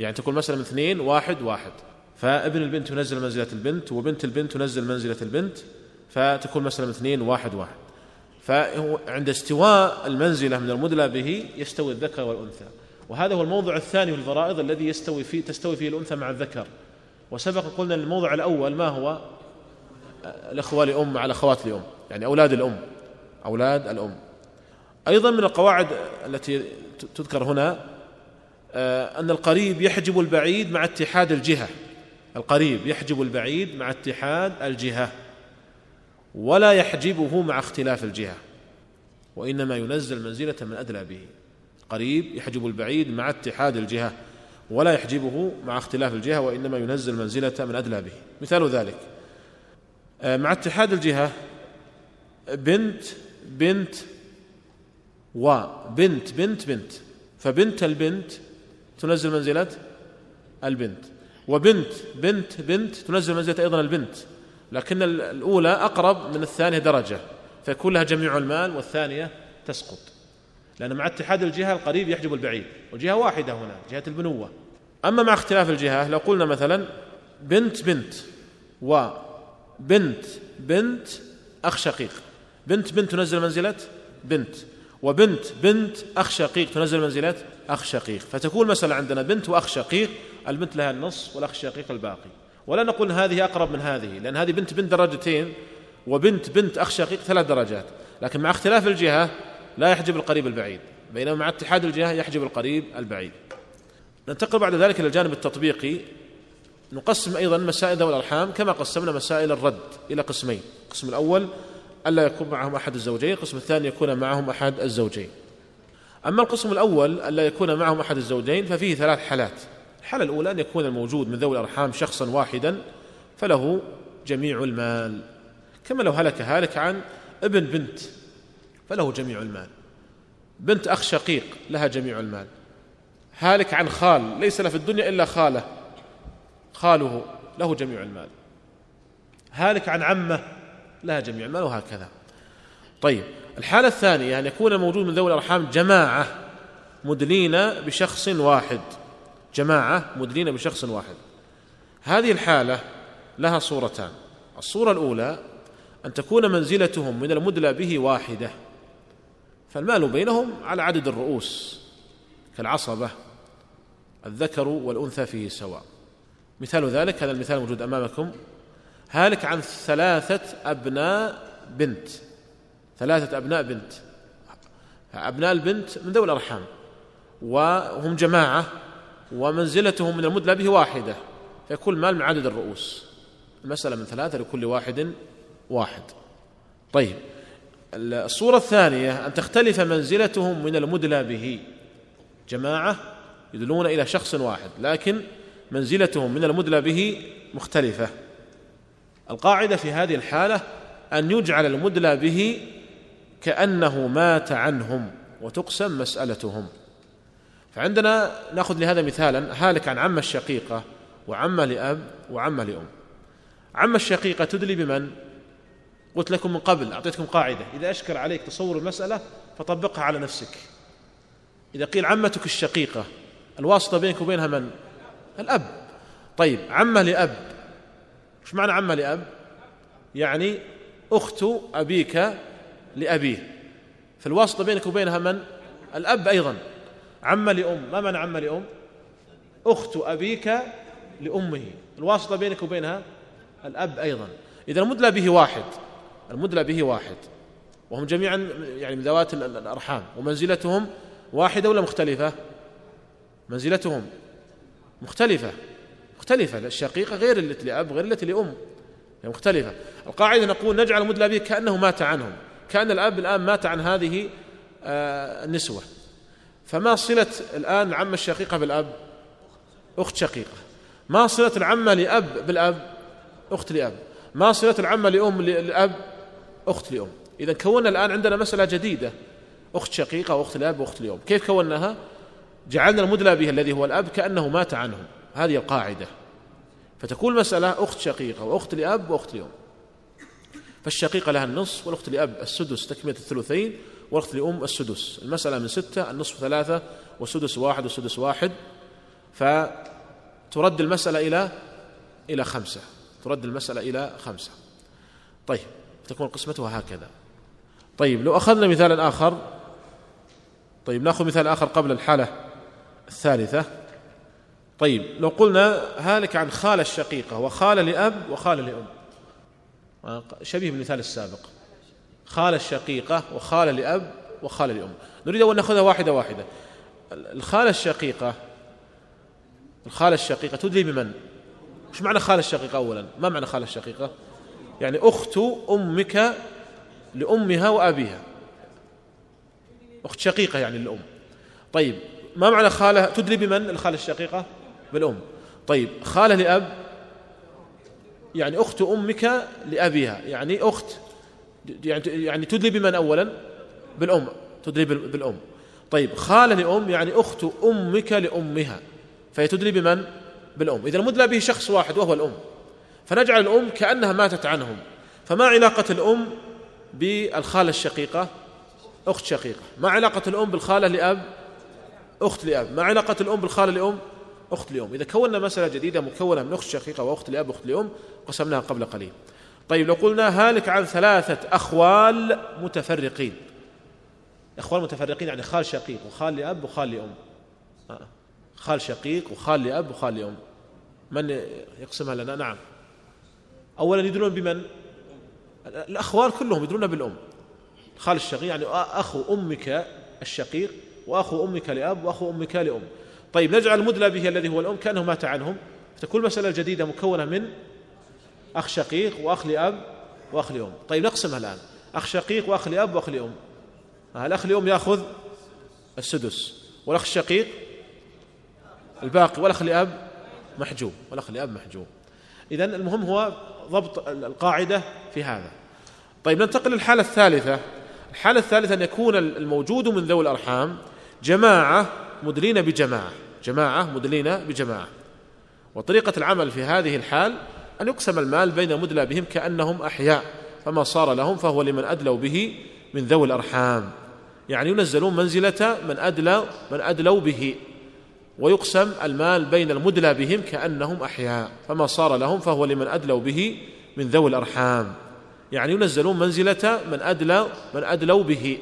يعني تكون مثلا اثنين واحد واحد. فابن البنت ينزل منزلة البنت وبنت البنت تنزل منزلة البنت فتكون مثلا اثنين واحد واحد. فعند استواء المنزلة من المدلى به يستوي الذكر والأنثى. وهذا هو الموضع الثاني في الفرائض الذي يستوي فيه تستوي فيه الأنثى مع الذكر. وسبق قلنا الموضع الأول ما هو؟ الأخوة لأم مع الأخوات لأم يعني أولاد الأم أولاد الأم. أيضا من القواعد التي تذكر هنا آه، أن القريب يحجب البعيد مع اتحاد الجهة. القريب يحجب البعيد مع اتحاد الجهة ولا يحجبه مع اختلاف الجهة وإنما ينزل منزلة من أدلى به. قريب يحجب البعيد مع اتحاد الجهة ولا يحجبه مع اختلاف الجهة وإنما ينزل منزلة من أدلى به. مثال ذلك آه، مع اتحاد الجهة بنت بنت وبنت بنت بنت فبنت البنت تنزل منزلة البنت. وبنت بنت بنت تنزل منزلة أيضا البنت لكن الأولى أقرب من الثانية درجة فيكون لها جميع المال والثانية تسقط. لأن مع اتحاد الجهة القريب يحجب البعيد وجهة واحدة هنا جهة البنوة. أما مع اختلاف الجهة لو قلنا مثلا بنت بنت وبنت بنت أخ شقيق. بنت بنت تنزل منزلة بنت وبنت بنت أخ شقيق تنزل منزلة أخ شقيق. فتكون مثلا عندنا بنت وأخ شقيق البنت لها النص والأخ الشقيق الباقي. ولا نقول هذه أقرب من هذه لأن هذه بنت بنت درجتين وبنت بنت أخ شقيق ثلاث درجات. لكن مع اختلاف الجهة لا يحجب القريب البعيد. بينما مع اتحاد الجهة يحجب القريب البعيد. ننتقل بعد ذلك إلى الجانب التطبيقي. نقسم أيضا مسائل ذوي الأرحام كما قسمنا مسائل الرد إلى قسمين. القسم الأول ألا يكون معهم أحد الزوجين. القسم الثاني يكون معهم أحد الزوجين. أما القسم الأول ألا يكون معهم أحد الزوجين ففيه ثلاث حالات. الحالة الأولى أن يكون الموجود من ذوي الأرحام شخصا واحدا فله جميع المال. كما لو هلك هالك عن ابن بنت فله جميع المال. بنت أخ شقيق لها جميع المال. هالك عن خال ليس له في الدنيا إلا خاله. خاله له جميع المال. هالك عن عمه لها جميع المال وهكذا. طيب الحالة الثانية أن يكون الموجود من ذوي الأرحام جماعة مدلين بشخص واحد. جماعة مدلين بشخص واحد. هذه الحالة لها صورتان. الصورة الأولى أن تكون منزلتهم من المدلى به واحدة. فالمال بينهم على عدد الرؤوس كالعصبة الذكر والأنثى فيه سواء. مثال ذلك هذا المثال موجود أمامكم. هالك عن ثلاثة أبناء بنت. ثلاثة أبناء بنت. أبناء البنت من ذوي الأرحام. وهم جماعة. ومنزلتهم من المدلى به واحدة. فيكون المال من عدد الرؤوس. المسألة من ثلاثة لكل واحد واحد. طيب. الصورة الثانية أن تختلف منزلتهم من المدلى به جماعة يدلون إلى شخص واحد لكن منزلتهم من المدلى به مختلفة. القاعدة في هذه الحالة أن يجعل المدلى به كأنه مات عنهم وتقسم مسألتهم. فعندنا نأخذ لهذا مثالا هالك عن عمة الشقيقة وعمة لأب وعمة لأم عمة الشقيقة تدلي بمن؟ قلت لكم من قبل أعطيتكم قاعدة إذا أشكل عليك تصور المسألة فطبقها على نفسك إذا قيل عمتك الشقيقة الواسطة بينك وبينها من؟ الأب طيب عمة لأب إيش معنى عمة لأب؟ يعني أخت أبيك لأبيه فالواسطة بينك وبينها من؟ الأب أيضا عمة لأم. ما معنى عمة لأم؟ أخت أبيك لأمه. الواسطة بينك وبينها الأب أيضا. إذا المدلى به واحد. المدلى به واحد. وهم جميعا يعني من ذوات الأرحام. ومنزلتهم واحدة ولا مختلفة؟ منزلتهم مختلفة. مختلفة. الشقيقة غير التي لأب غير التي لأم. يعني مختلفة. القاعدة نقول نجعل المدلى به كأنه مات عنهم. كأن الأب الآن مات عن هذه آه، النسوة. فما صلة الآن العمة الشقيقة بالأب؟ أخت شقيقة. ما صلة العمة لأب بالأب؟ أخت لأب. ما صلة العمة لأم لأب؟ أخت لأم. إذا كونا الآن عندنا مسألة جديدة. أخت شقيقة وأخت لأب وأخت لأم. كيف كوناها جعلنا المدلى به الذي هو الأب كأنه مات عنه. هذه القاعدة. فتكون المسألة أخت شقيقة وأخت لأب وأخت لأم. فالشقيقة لها النصف والأخت لأب السدس تكملة الثلثين. والأخت لأم السدس. المسألة من ستة النصف ثلاثة والسدس واحد والسدس واحد. فترد المسألة إلى إلى خمسة. ترد المسألة إلى خمسة. طيب تكون قسمتها هكذا. طيب لو أخذنا مثالا آخر طيب نأخذ مثال آخر قبل الحالة الثالثة. طيب لو قلنا هالك عن خالة الشقيقة وخالة لأب وخالة لأم. شبيه بالمثال السابق. خالة الشقيقة وخالة لأب وخالة لأم. نريد أن نأخذها واحدة واحدة. الخالة الشقيقة الخالة الشقيقة تدلي بمن؟ إيش معنى خالة الشقيقة أولا؟ ما معنى خالة الشقيقة؟ يعني أخت أمك لأمها وأبيها. أخت شقيقة يعني للأم. طيب ما معنى خالة؟ تدري بمن الخالة الشقيقة؟ بالأم. طيب خالة لأب يعني أخت أمك لأبيها. يعني أخت يعني يعني تدري بمن أولا؟ بالأم تدري بالأم. طيب خالة لأم يعني أخت أمك لأمها فهي تدري بمن؟ بالأم. إذا المدلى به شخص واحد وهو الأم فنجعل الأم كأنها ماتت عنهم. فما علاقة الأم بالخالة الشقيقة؟ أخت شقيقة. ما علاقة الأم بالخالة لأب؟ أخت لأب. ما علاقة الأم بالخالة لأم؟ أخت لأم. إذا كونا مسألة جديدة مكونة من أخت شقيقة وأخت لأب وأخت لأم قسمناها قبل قليل. طيب لو قلنا هالك عن ثلاثة أخوال متفرقين. أخوال متفرقين يعني خال شقيق وخال لأب وخال لأم. آه. خال شقيق وخال لأب وخال لأم. من يقسمها لنا؟ نعم. أولا يدلون بمن؟ الأخوال كلهم يدلون بالأم. خال الشقيق يعني أخو أمك الشقيق وأخو أمك لأب وأخو أمك لأم. طيب نجعل المدلى به الذي هو الأم كأنه مات عنهم. فتكون المسألة الجديدة مكونة من أخ شقيق وأخ لأب وأخ لأم. طيب نقسمها الآن. أخ شقيق وأخ لأب وأخ لأم. الأخ لأم يأخذ السدس؟ والأخ الشقيق الباقي. والأخ لأب محجوب. والأخ لأب محجوب. إذا المهم هو ضبط القاعدة في هذا. طيب ننتقل للحالة الثالثة. الحالة الثالثة أن يكون الموجود من ذوي الأرحام جماعة مدلين بجماعة. جماعة مدلين بجماعة. وطريقة العمل في هذه الحال أن يقسم المال بين المدلى بهم كأنهم أحياء فما صار لهم فهو لمن أدلوا به من ذوي الأرحام. يعني ينزلون منزلة من أدلوا من أدلوا به. ويقسم المال بين المدلى بهم كأنهم أحياء فما صار لهم فهو لمن أدلوا به من ذوي الأرحام. يعني ينزلون منزلة من أدلى من أدلوا به.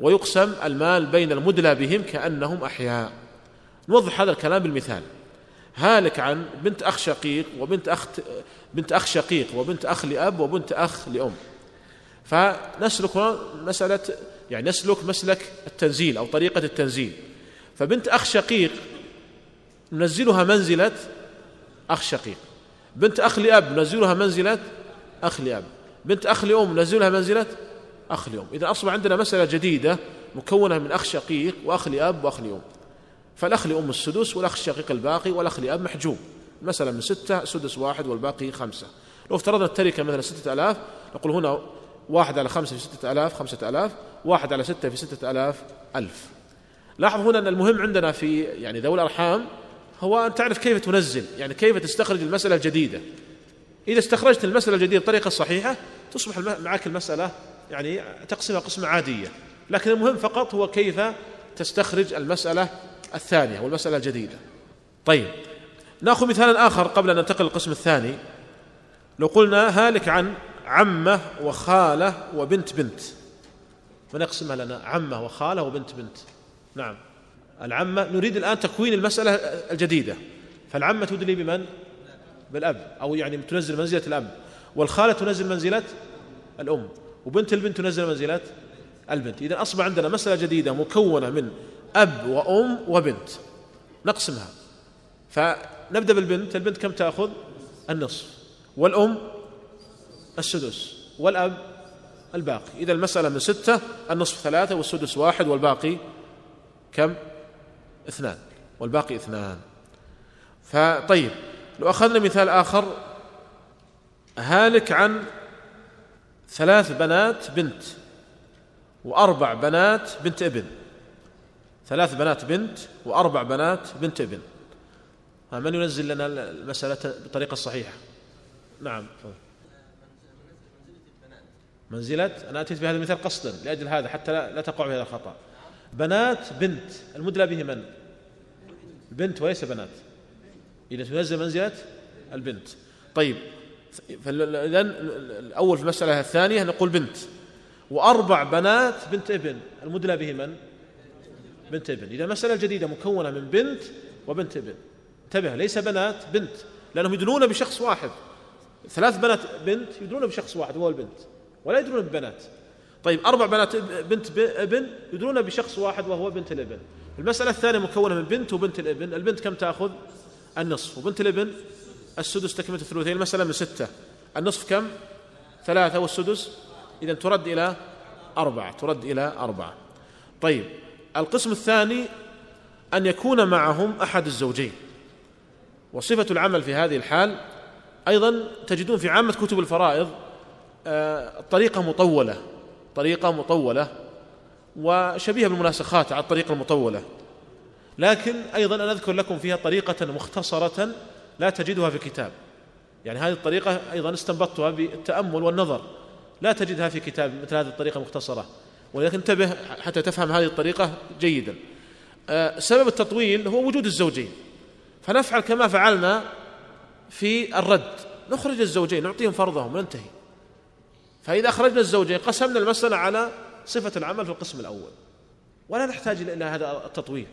ويقسم المال بين المدلى بهم كأنهم أحياء. نوضح هذا الكلام بالمثال. هالك عن بنت أخ شقيق وبنت أخ بنت أخ شقيق وبنت أخ لأب وبنت أخ لأم. فنسلك مسألة يعني نسلك مسلك التنزيل أو طريقة التنزيل. فبنت أخ شقيق ننزلها منزلة أخ شقيق. بنت أخ لأب ننزلها منزلة أخ لأب. بنت أخ لأم ننزلها منزلة أخ لأم. إذا أصبح عندنا مسألة جديدة مكونة من أخ شقيق وأخ لأب وأخ لأم. فالأخ لأم السدس والأخ الشقيق الباقي والأخ لأب محجوب. مثلا من ستة سدس واحد والباقي خمسة. لو افترضنا التركة مثلا ستة ألاف نقول هنا واحد على خمسة في ستة ألاف خمسة ألاف واحد على ستة في ستة ألاف ألف. لاحظ هنا أن المهم عندنا في يعني ذوي الأرحام هو أن تعرف كيف تنزل يعني كيف تستخرج المسألة الجديدة. إذا استخرجت المسألة الجديدة بالطريقة الصحيحة تصبح معك المسألة يعني تقسمها قسمة عادية. لكن المهم فقط هو كيف تستخرج المسألة الثانية والمسألة الجديدة. طيب نأخذ مثالا آخر قبل أن ننتقل للقسم الثاني. لو قلنا هالك عن عمة وخالة وبنت بنت. فنقسمها لنا؟ عمة وخالة وبنت بنت. نعم. العمة نريد الآن تكوين المسألة الجديدة. فالعمة تدلي بمن؟ بالأب. أو يعني تنزل منزلة الأب. والخالة تنزل منزلة الأم. وبنت البنت تنزل منزلة البنت. إذا أصبح عندنا مسألة جديدة مكونة من أب وأم وبنت. نقسمها. فنبدأ بالبنت. البنت كم تأخذ؟ النصف. والأم؟ السدس. والأب؟ الباقي. إذا المسألة من ستة النصف ثلاثة والسدس واحد والباقي كم؟ اثنان. والباقي اثنان. فطيب. لو أخذنا مثال آخر هالك عن ثلاث بنات بنت وأربع بنات بنت ابن. ثلاث بنات بنت وأربع بنات بنت ابن. من ينزل لنا المسألة بالطريقة الصحيحة نعم منزلة؟ أنا أتيت بهذا المثال قصدا لأجل هذا حتى لا, لا تقع في هذا الخطأ. بنات بنت المدلى به من؟ البنت وليس بنات. إذا تنزل منزلة البنت. طيب إذا الأول في المسألة الثانية نقول بنت. وأربع بنات بنت ابن المدلى به من؟ بنت ابن. إذا المسألة الجديدة مكونة من بنت وبنت ابن. انتبه ليس بنات بنت. لأنهم يدلون بشخص واحد. ثلاث بنات بنت يدلون بشخص واحد وهو البنت. ولا يدلون ببنات. طيب أربع بنات بنت ابن يدلون بشخص واحد وهو بنت الابن. المسألة الثانية مكونة من بنت وبنت الابن. البنت كم تأخذ؟ النصف. وبنت الابن؟ السدس تكملة الثلثين. المسألة من ستة. النصف كم؟ ثلاثة. والسدس؟ إذا ترد إلى أربعة. ترد إلى أربعة. طيب القسم الثاني أن يكون معهم أحد الزوجين. وصفة العمل في هذه الحال أيضا تجدون في عامة كتب الفرائض آه، طريقة مطولة طريقة مطولة وشبيهة بالمناسخات على الطريقة المطولة. لكن أيضا أنا أذكر لكم فيها طريقة مختصرة لا تجدها في كتاب. يعني هذه الطريقة أيضا استنبطتها بالتأمل والنظر. لا تجدها في كتاب مثل هذه الطريقة المختصرة. ولكن انتبه حتى تفهم هذه الطريقة جيدا. آه، سبب التطويل هو وجود الزوجين. فنفعل كما فعلنا في الرد. نخرج الزوجين نعطيهم فرضهم وننتهي فإذا أخرجنا الزوجين قسمنا المسألة على صفة العمل في القسم الأول. ولا نحتاج إلى هذا التطويل.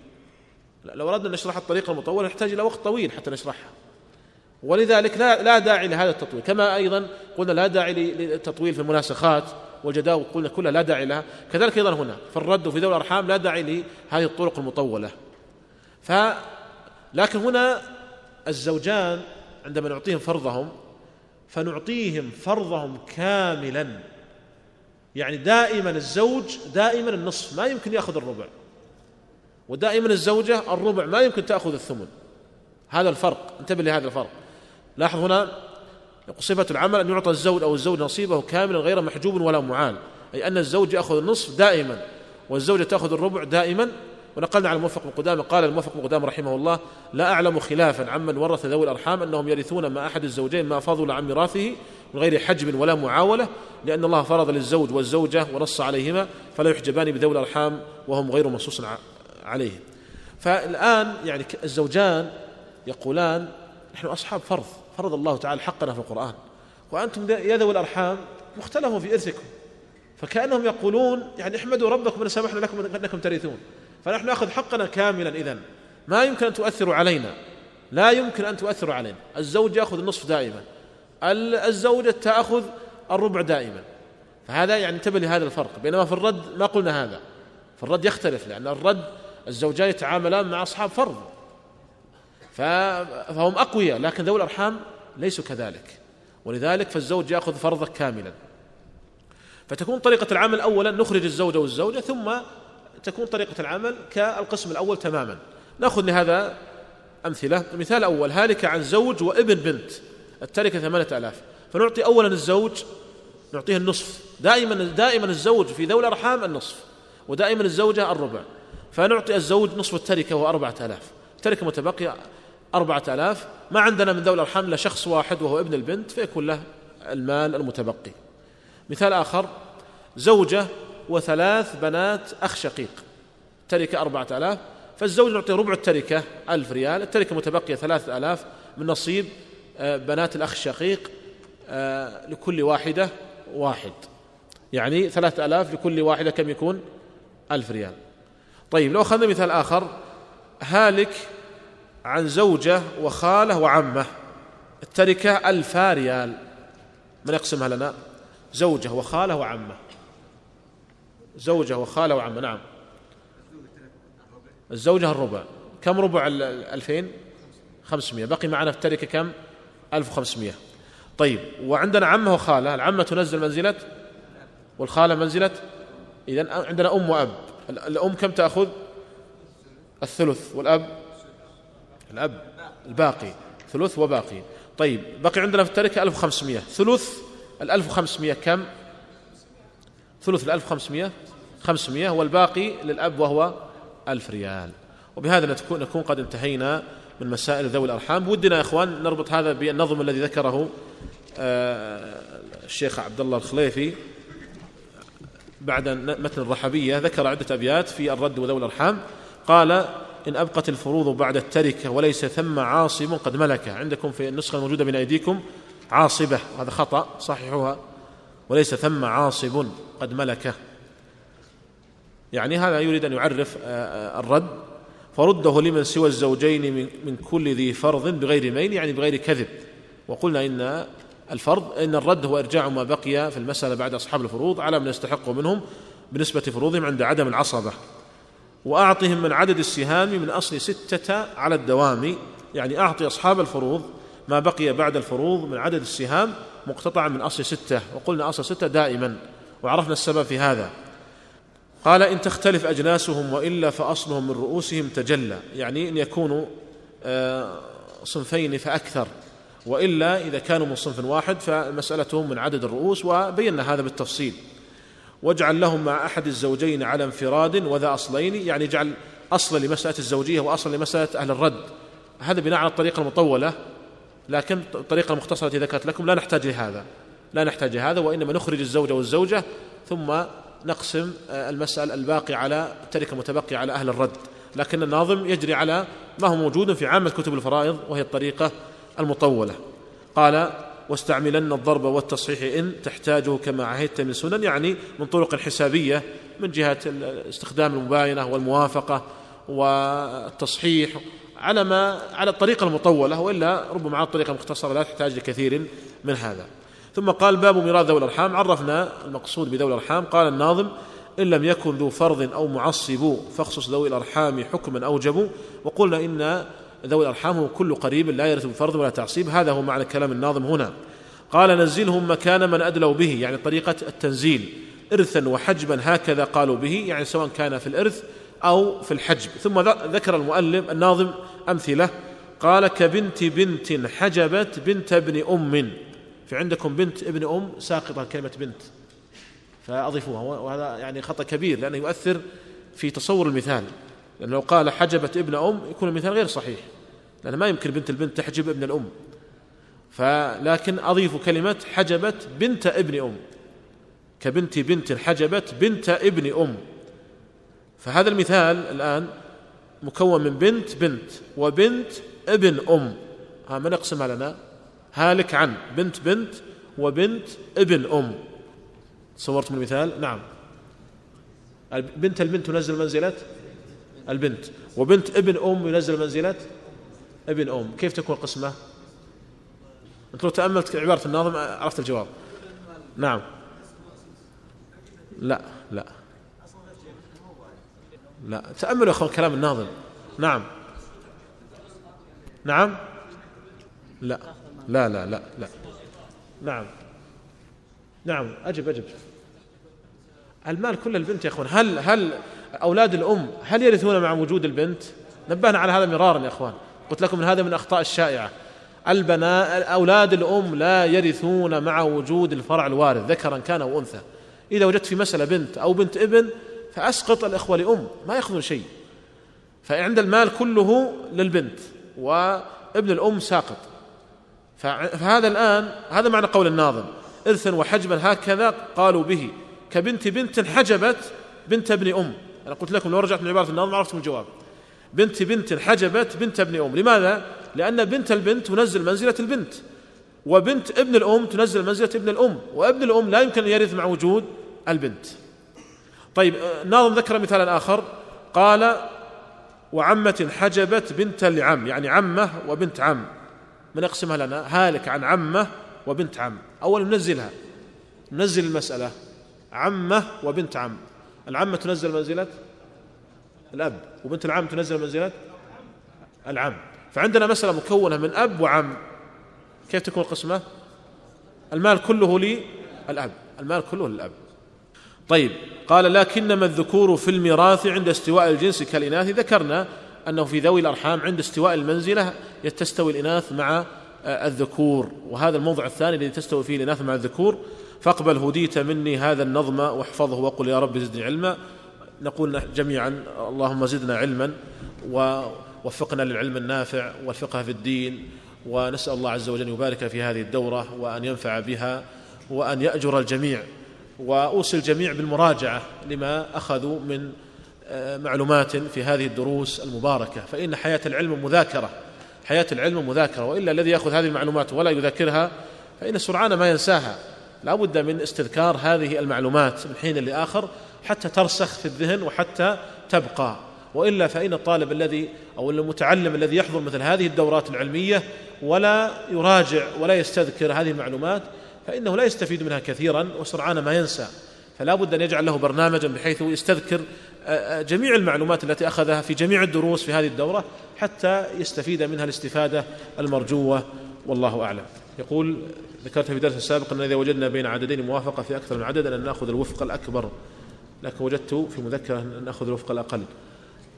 لو أردنا أن نشرح الطريقة المطولة نحتاج إلى وقت طويل حتى نشرحها. ولذلك لا لا داعي لهذا التطويل. كما أيضا قلنا لا داعي للتطويل في المناسخات. قلنا كلها لا داعي لها. كذلك أيضا هنا في الرد وفي ذوي الأرحام لا داعي لهذه الطرق المطولة. ف لكن هنا الزوجان عندما نعطيهم فرضهم فنعطيهم فرضهم كاملا. يعني دائما الزوج دائما النصف ما يمكن يأخذ الربع. ودائما الزوجة الربع ما يمكن تأخذ الثمن. هذا الفرق انتبه لهذا الفرق. لاحظ هنا صفة العمل أن يعطى الزوج أو الزوج نصيبه كاملا غير محجوب ولا معال أي أن الزوج يأخذ النصف دائما والزوجة تأخذ الربع دائما. ونقلنا عن الموفق بن قدامة قال الموفق بن قدامة رحمه الله لا أعلم خلافا عمن ورث ذوي الأرحام أنهم يرثون مع أحد الزوجين ما فضل عن ميراثه من غير حجب ولا معاوله لأن الله فرض للزوج والزوجة ونص عليهما فلا يحجبان بذوي الأرحام وهم غير منصوص عليهم. فالآن يعني الزوجان يقولان نحن أصحاب فرض. فرض الله تعالى حقنا في القرآن. وأنتم يا ذوي الأرحام مختلف في إرثكم. فكأنهم يقولون يعني احمدوا ربكم إن سمحنا لكم أنكم ترثون. فنحن نأخذ حقنا كاملا اذا ما يمكن أن تؤثروا علينا. لا يمكن أن تؤثروا علينا. الزوج يأخذ النصف دائما. الزوجه تاخذ الربع دائما. فهذا يعني انتبه لهذا الفرق. بينما في الرد ما قلنا هذا. في الرد يختلف لأن الرد الزوجان يتعاملان مع أصحاب فرض. فهم أقوياء لكن ذوي الأرحام ليسوا كذلك. ولذلك فالزوج يأخذ فرضه كاملا. فتكون طريقة العمل أولا نخرج الزوج والزوجة ثم تكون طريقة العمل كالقسم الأول تماما. نأخذ لهذا أمثلة. المثال الأول هالك عن زوج وابن بنت. التركة ثمانية آلاف. فنعطي أولا الزوج نعطيه النصف. دائما دائما الزوج في ذوي الأرحام النصف ودائما الزوجة الربع. فنعطي الزوج نصف التركة وهو أربعة آلاف. التركة متبقية أربعة آلاف. ما عندنا من الأرحام إلا شخص واحد وهو ابن البنت فيكون له المال المتبقي. مثال آخر زوجة وثلاث بنات أخ شقيق. تركة أربعة آلاف. فالزوج نعطي ربع التركة ألف ريال. التركة متبقية ثلاثة آلاف. من نصيب آه، بنات الأخ الشقيق آه، لكل واحدة واحد. يعني ثلاثة آلاف لكل واحدة كم يكون؟ ألف ريال. طيب لو أخذنا مثال آخر هالك عن زوجة وخالة وعمة. التركة ألفا ريال من يقسمها لنا؟ زوجة وخالة وعمة. زوجة وخالة وعمة نعم. الزوجة الربع. كم ربع الألفين؟ خمسمائة بقي معنا في التركة كم؟ ألف وخمسمائة طيب وعندنا عمة وخالة. العمة تنزل منزلة؟ والخالة منزلة؟ إذا عندنا أم وأب. الأم كم تأخذ؟ الثلث. والأب؟ الأب الباقي ثلث وباقي. طيب بقي عندنا في التركة 1500 ثلث ال 1500 كم؟ ثلث ال 1500 500 والباقي للأب وهو 1000 ريال. وبهذا نكون قد انتهينا من مسائل ذوي الأرحام. ودنا يا إخوان نربط هذا بالنظم الذي ذكره آه، الشيخ عبد الله الخليفي بعد متن الرحبية. ذكر عدة أبيات في الرد وذوي الأرحام. قال إن أبقت الفروض بعد التركة وليس ثم عاصب قد ملك. عندكم في النسخة الموجودة بين أيديكم عاصبة. هذا خطأ صححوها. وليس ثم عاصب قد ملك. يعني هذا يريد أن يعرف آه، آه، الرد. فرده لمن سوى الزوجين من كل ذي فرض بغير مين يعني بغير كذب. وقلنا إن الفرض إن الرد هو إرجاع ما بقي في المسألة بعد أصحاب الفروض على من يستحق منهم بنسبة فروضهم عند عدم العصبة. وأعطهم من عدد السهام من أصل ستة على الدوام. يعني أعطي أصحاب الفروض ما بقي بعد الفروض من عدد السهام مقتطعا من أصل ستة. وقلنا أصل ستة دائما وعرفنا السبب في هذا. قال إن تختلف أجناسهم وإلا فأصلهم من رؤوسهم تجلى. يعني إن يكونوا آه، صنفين فأكثر. وإلا إذا كانوا من صنف واحد فمسألتهم من عدد الرؤوس وبينا هذا بالتفصيل. واجعل لهم مع أحد الزوجين على انفراد وذا أصلين يعني اجعل أصلا لمسألة الزوجية وأصلا لمسألة أهل الرد. هذا بناء على الطريقة المطولة لكن الطريقة المختصرة التي ذكرت لكم لا نحتاج لهذا لا نحتاج لهذا وإنما نخرج الزوجة والزوجة ثم نقسم آه، المسألة الباقي على التركة المتبقية على أهل الرد. لكن الناظم يجري على ما هو موجود في عامة كتب الفرائض وهي الطريقة المطولة. قال واستعملن الضرب والتصحيح إن تحتاجه كما عهدت من سنن يعني من طرق حسابية من جهة استخدام المباينة والموافقة والتصحيح على ما على الطريقة المطولة وإلا ربما على الطريقة المختصرة لا تحتاج لكثير من هذا. ثم قال باب ميراث ذوي الأرحام. عرفنا المقصود بذوي الأرحام. قال الناظم إن لم يكن ذو فرض أو معصب فاخصص ذوي الأرحام حكما أوجبوا وقلنا إن ذوي الأرحام هو كل قريب لا يرث بفرض ولا تعصيب. هذا هو معنى كلام الناظم هنا. قال نزلهم مكان من أدلوا به يعني طريقة التنزيل. إرثا وحجبا هكذا قالوا به يعني سواء كان في الإرث أو في الحجب. ثم ذكر المؤلف الناظم أمثلة. قال كبنت بنت حجبت بنت ابن أم. في عندكم بنت ابن أم ساقطة كلمة بنت فأضيفوها. وهذا يعني خطأ كبير لأنه يؤثر في تصور المثال. لأنه لو قال حجبت ابن أم يكون المثال غير صحيح لأن ما يمكن بنت البنت تحجب ابن الأم. فلكن أضيف كلمة حجبت بنت ابن أم. كبنت بنت حجبت بنت ابن أم. فهذا المثال الآن مكون من بنت بنت وبنت ابن أم. ها من يقسمها لنا هالك عن بنت بنت وبنت ابن أم. صورت من المثال؟ نعم. بنت البنت تنزل منزلة؟ البنت. وبنت ابن أم ينزل منزلة؟ ابن أم. كيف تكون قسمة؟ أنت لو تأملت عبارة الناظم عرفت الجواب. نعم. لا لا. لا. تأملوا أخوان كلام الناظم. نعم. نعم. لا. لا لا لا لا. نعم. نعم. أجب أجب. المال كل البنت يا إخوان. هل هل أولاد الأم هل يرثون مع وجود البنت؟ نبهنا على هذا مرارا يا إخوان. قلت لكم من هذا من أخطاء الشائعة. البناء أولاد الأم لا يرثون مع وجود الفرع الوارث ذكرا كان أو أنثى. إذا وجدت في مسألة بنت أو بنت ابن فأسقط الإخوة لأم ما يأخذون شيء. فعند المال كله للبنت وابن الأم ساقط. فهذا الآن هذا معنى قول الناظم. ارثا وحجبا هكذا قالوا به. كبنت بنت حجبت بنت ابن أم. أنا قلت لكم لو رجعت من عباره الناظم عرفتم الجواب. بنت بنت حجبت بنت ابن أم. لماذا؟ لأن بنت البنت تنزل منزلة البنت وبنت ابن الأم تنزل منزلة ابن الأم وابن الأم لا يمكن أن يرث مع وجود البنت. طيب الناظم ذكر مثالا آخر. قال وعمة حجبت بنت لعم يعني عمة وبنت عم. من يقسمها لنا؟ هالك عن عمة وبنت عم. أول ننزلها. ننزل المسألة. عمة وبنت عم. العمة تنزل منزلة الأب وبنت العم تنزل منزلة العم. فعندنا مسألة مكونة من أب وعم. كيف تكون القسمة؟ المال كله للأب المال كله للأب. طيب قال لكنما الذكور في الميراث عند استواء الجنس كالإناث. ذكرنا أنه في ذوي الأرحام عند استواء المنزلة تستوي الإناث مع الذكور. وهذا الموضع الثاني الذي تستوي فيه الإناث مع الذكور. فاقبل هديت مني هذا النظم واحفظه وقل يا رب زدني علما. نقول جميعا اللهم زدنا علما ووفقنا للعلم النافع والفقه في الدين ونسأل الله عز وجل يبارك في هذه الدورة وأن ينفع بها وأن يأجر الجميع. وأوصي الجميع بالمراجعة لما أخذوا من آه، معلومات في هذه الدروس المباركة. فإن حياة العلم مذاكرة. حياة العلم مذاكرة. وإلا الذي يأخذ هذه المعلومات ولا يذاكرها فإن سرعان ما ينساها. لا بد من استذكار هذه المعلومات من حين لآخر حتى ترسخ في الذهن وحتى تبقى. وإلا فإن الطالب الذي أو المتعلم الذي يحضر مثل هذه الدورات العلمية ولا يراجع ولا يستذكر هذه المعلومات فإنه لا يستفيد منها كثيرا وسرعان ما ينسى. فلا بد أن يجعل له برنامجا بحيث يستذكر جميع المعلومات التي أخذها في جميع الدروس في هذه الدورة حتى يستفيد منها الاستفادة المرجوة. والله أعلم. يقول ذكرت في درس سابق أن إذا وجدنا بين عددين موافقة في أكثر من عدد أن نأخذ الوفق الأكبر. لكن وجدت في مذكرة أن نأخذ الوفق الأقل.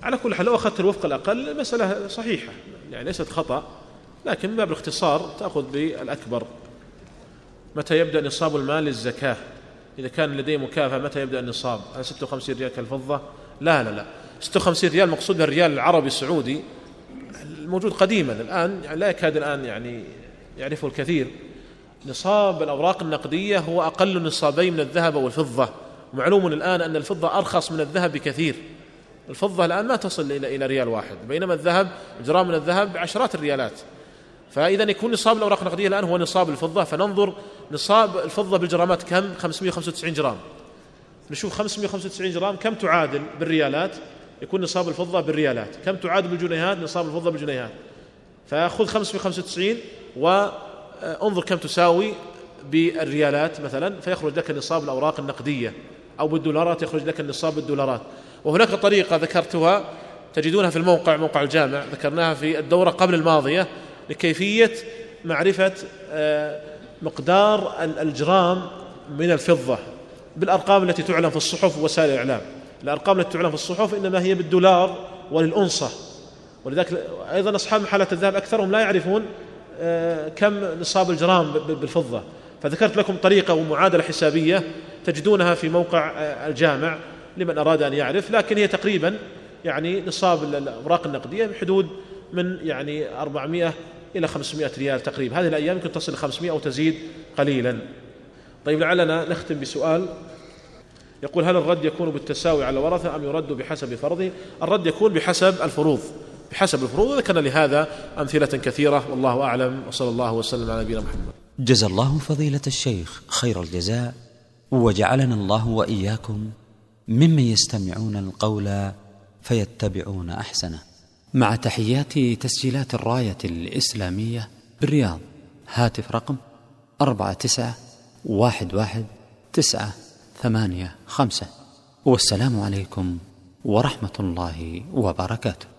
على كل حال لو أخذت الوفق الأقل المسألة صحيحة. يعني ليست خطأ لكن من باب الاختصار تأخذ بالأكبر. متى يبدأ نصاب المال للزكاة؟ إذا كان لديه مكافأة متى يبدأ النصاب؟ هل 56 ريال كالفضة؟ لا لا لا. 56 ريال مقصود الريال العربي السعودي. الموجود قديما الآن يعني لا يكاد الآن يعني يعرفه الكثير. نصاب الأوراق النقدية هو أقل نصابين من الذهب والفضة. معلوم الآن أن الفضة أرخص من الذهب بكثير. الفضة الآن ما تصل إلى إلى ريال واحد بينما الذهب جرام من الذهب بعشرات الريالات. فإذا يكون نصاب الأوراق النقدية الآن هو نصاب الفضة فننظر نصاب الفضة بالجرامات كم؟ 595 جرام. نشوف 595 جرام كم تعادل بالريالات؟ يكون نصاب الفضة بالريالات. كم تعادل بالجنيهات؟ نصاب الفضة بالجنيهات. فخذ 595 و انظر كم تساوي بالريالات مثلا فيخرج لك نصاب الأوراق النقدية أو بالدولارات يخرج لك النصاب بالدولارات. وهناك طريقة ذكرتها تجدونها في الموقع موقع الجامع. ذكرناها في الدورة قبل الماضية لكيفية معرفة آه، مقدار الجرام من الفضة. بالأرقام التي تعلن في الصحف ووسائل الإعلام. الأرقام التي تعلن في الصحف إنما هي بالدولار وللأنصة. ولذلك أيضا أصحاب محلات الذهب أكثرهم لا يعرفون آه، كم نصاب الجرام بالفضة. فذكرت لكم طريقة ومعادلة حسابية تجدونها في موقع آه، الجامع لمن أراد أن يعرف لكن هي تقريبا يعني نصاب الأوراق النقدية بحدود من يعني 400 إلى 500 ريال تقريبا. هذه الأيام يمكن تصل 500 أو تزيد قليلا. طيب لعلنا نختم بسؤال. يقول هل الرد يكون بالتساوي على الورثة أم يرد بحسب فرضه؟ الرد يكون بحسب الفروض. بحسب الفروض وذكرنا لهذا أمثلة كثيرة والله أعلم وصلى الله وسلم على نبينا محمد. جزا الله فضيلة الشيخ خير الجزاء وجعلنا الله وإياكم ممن يستمعون القول فيتبعون أحسنه. مع تحيات تسجيلات الراية الإسلامية بالرياض هاتف رقم أربعة تسعة واحد واحد تسعة ثمانية خمسة. والسلام عليكم ورحمة الله وبركاته.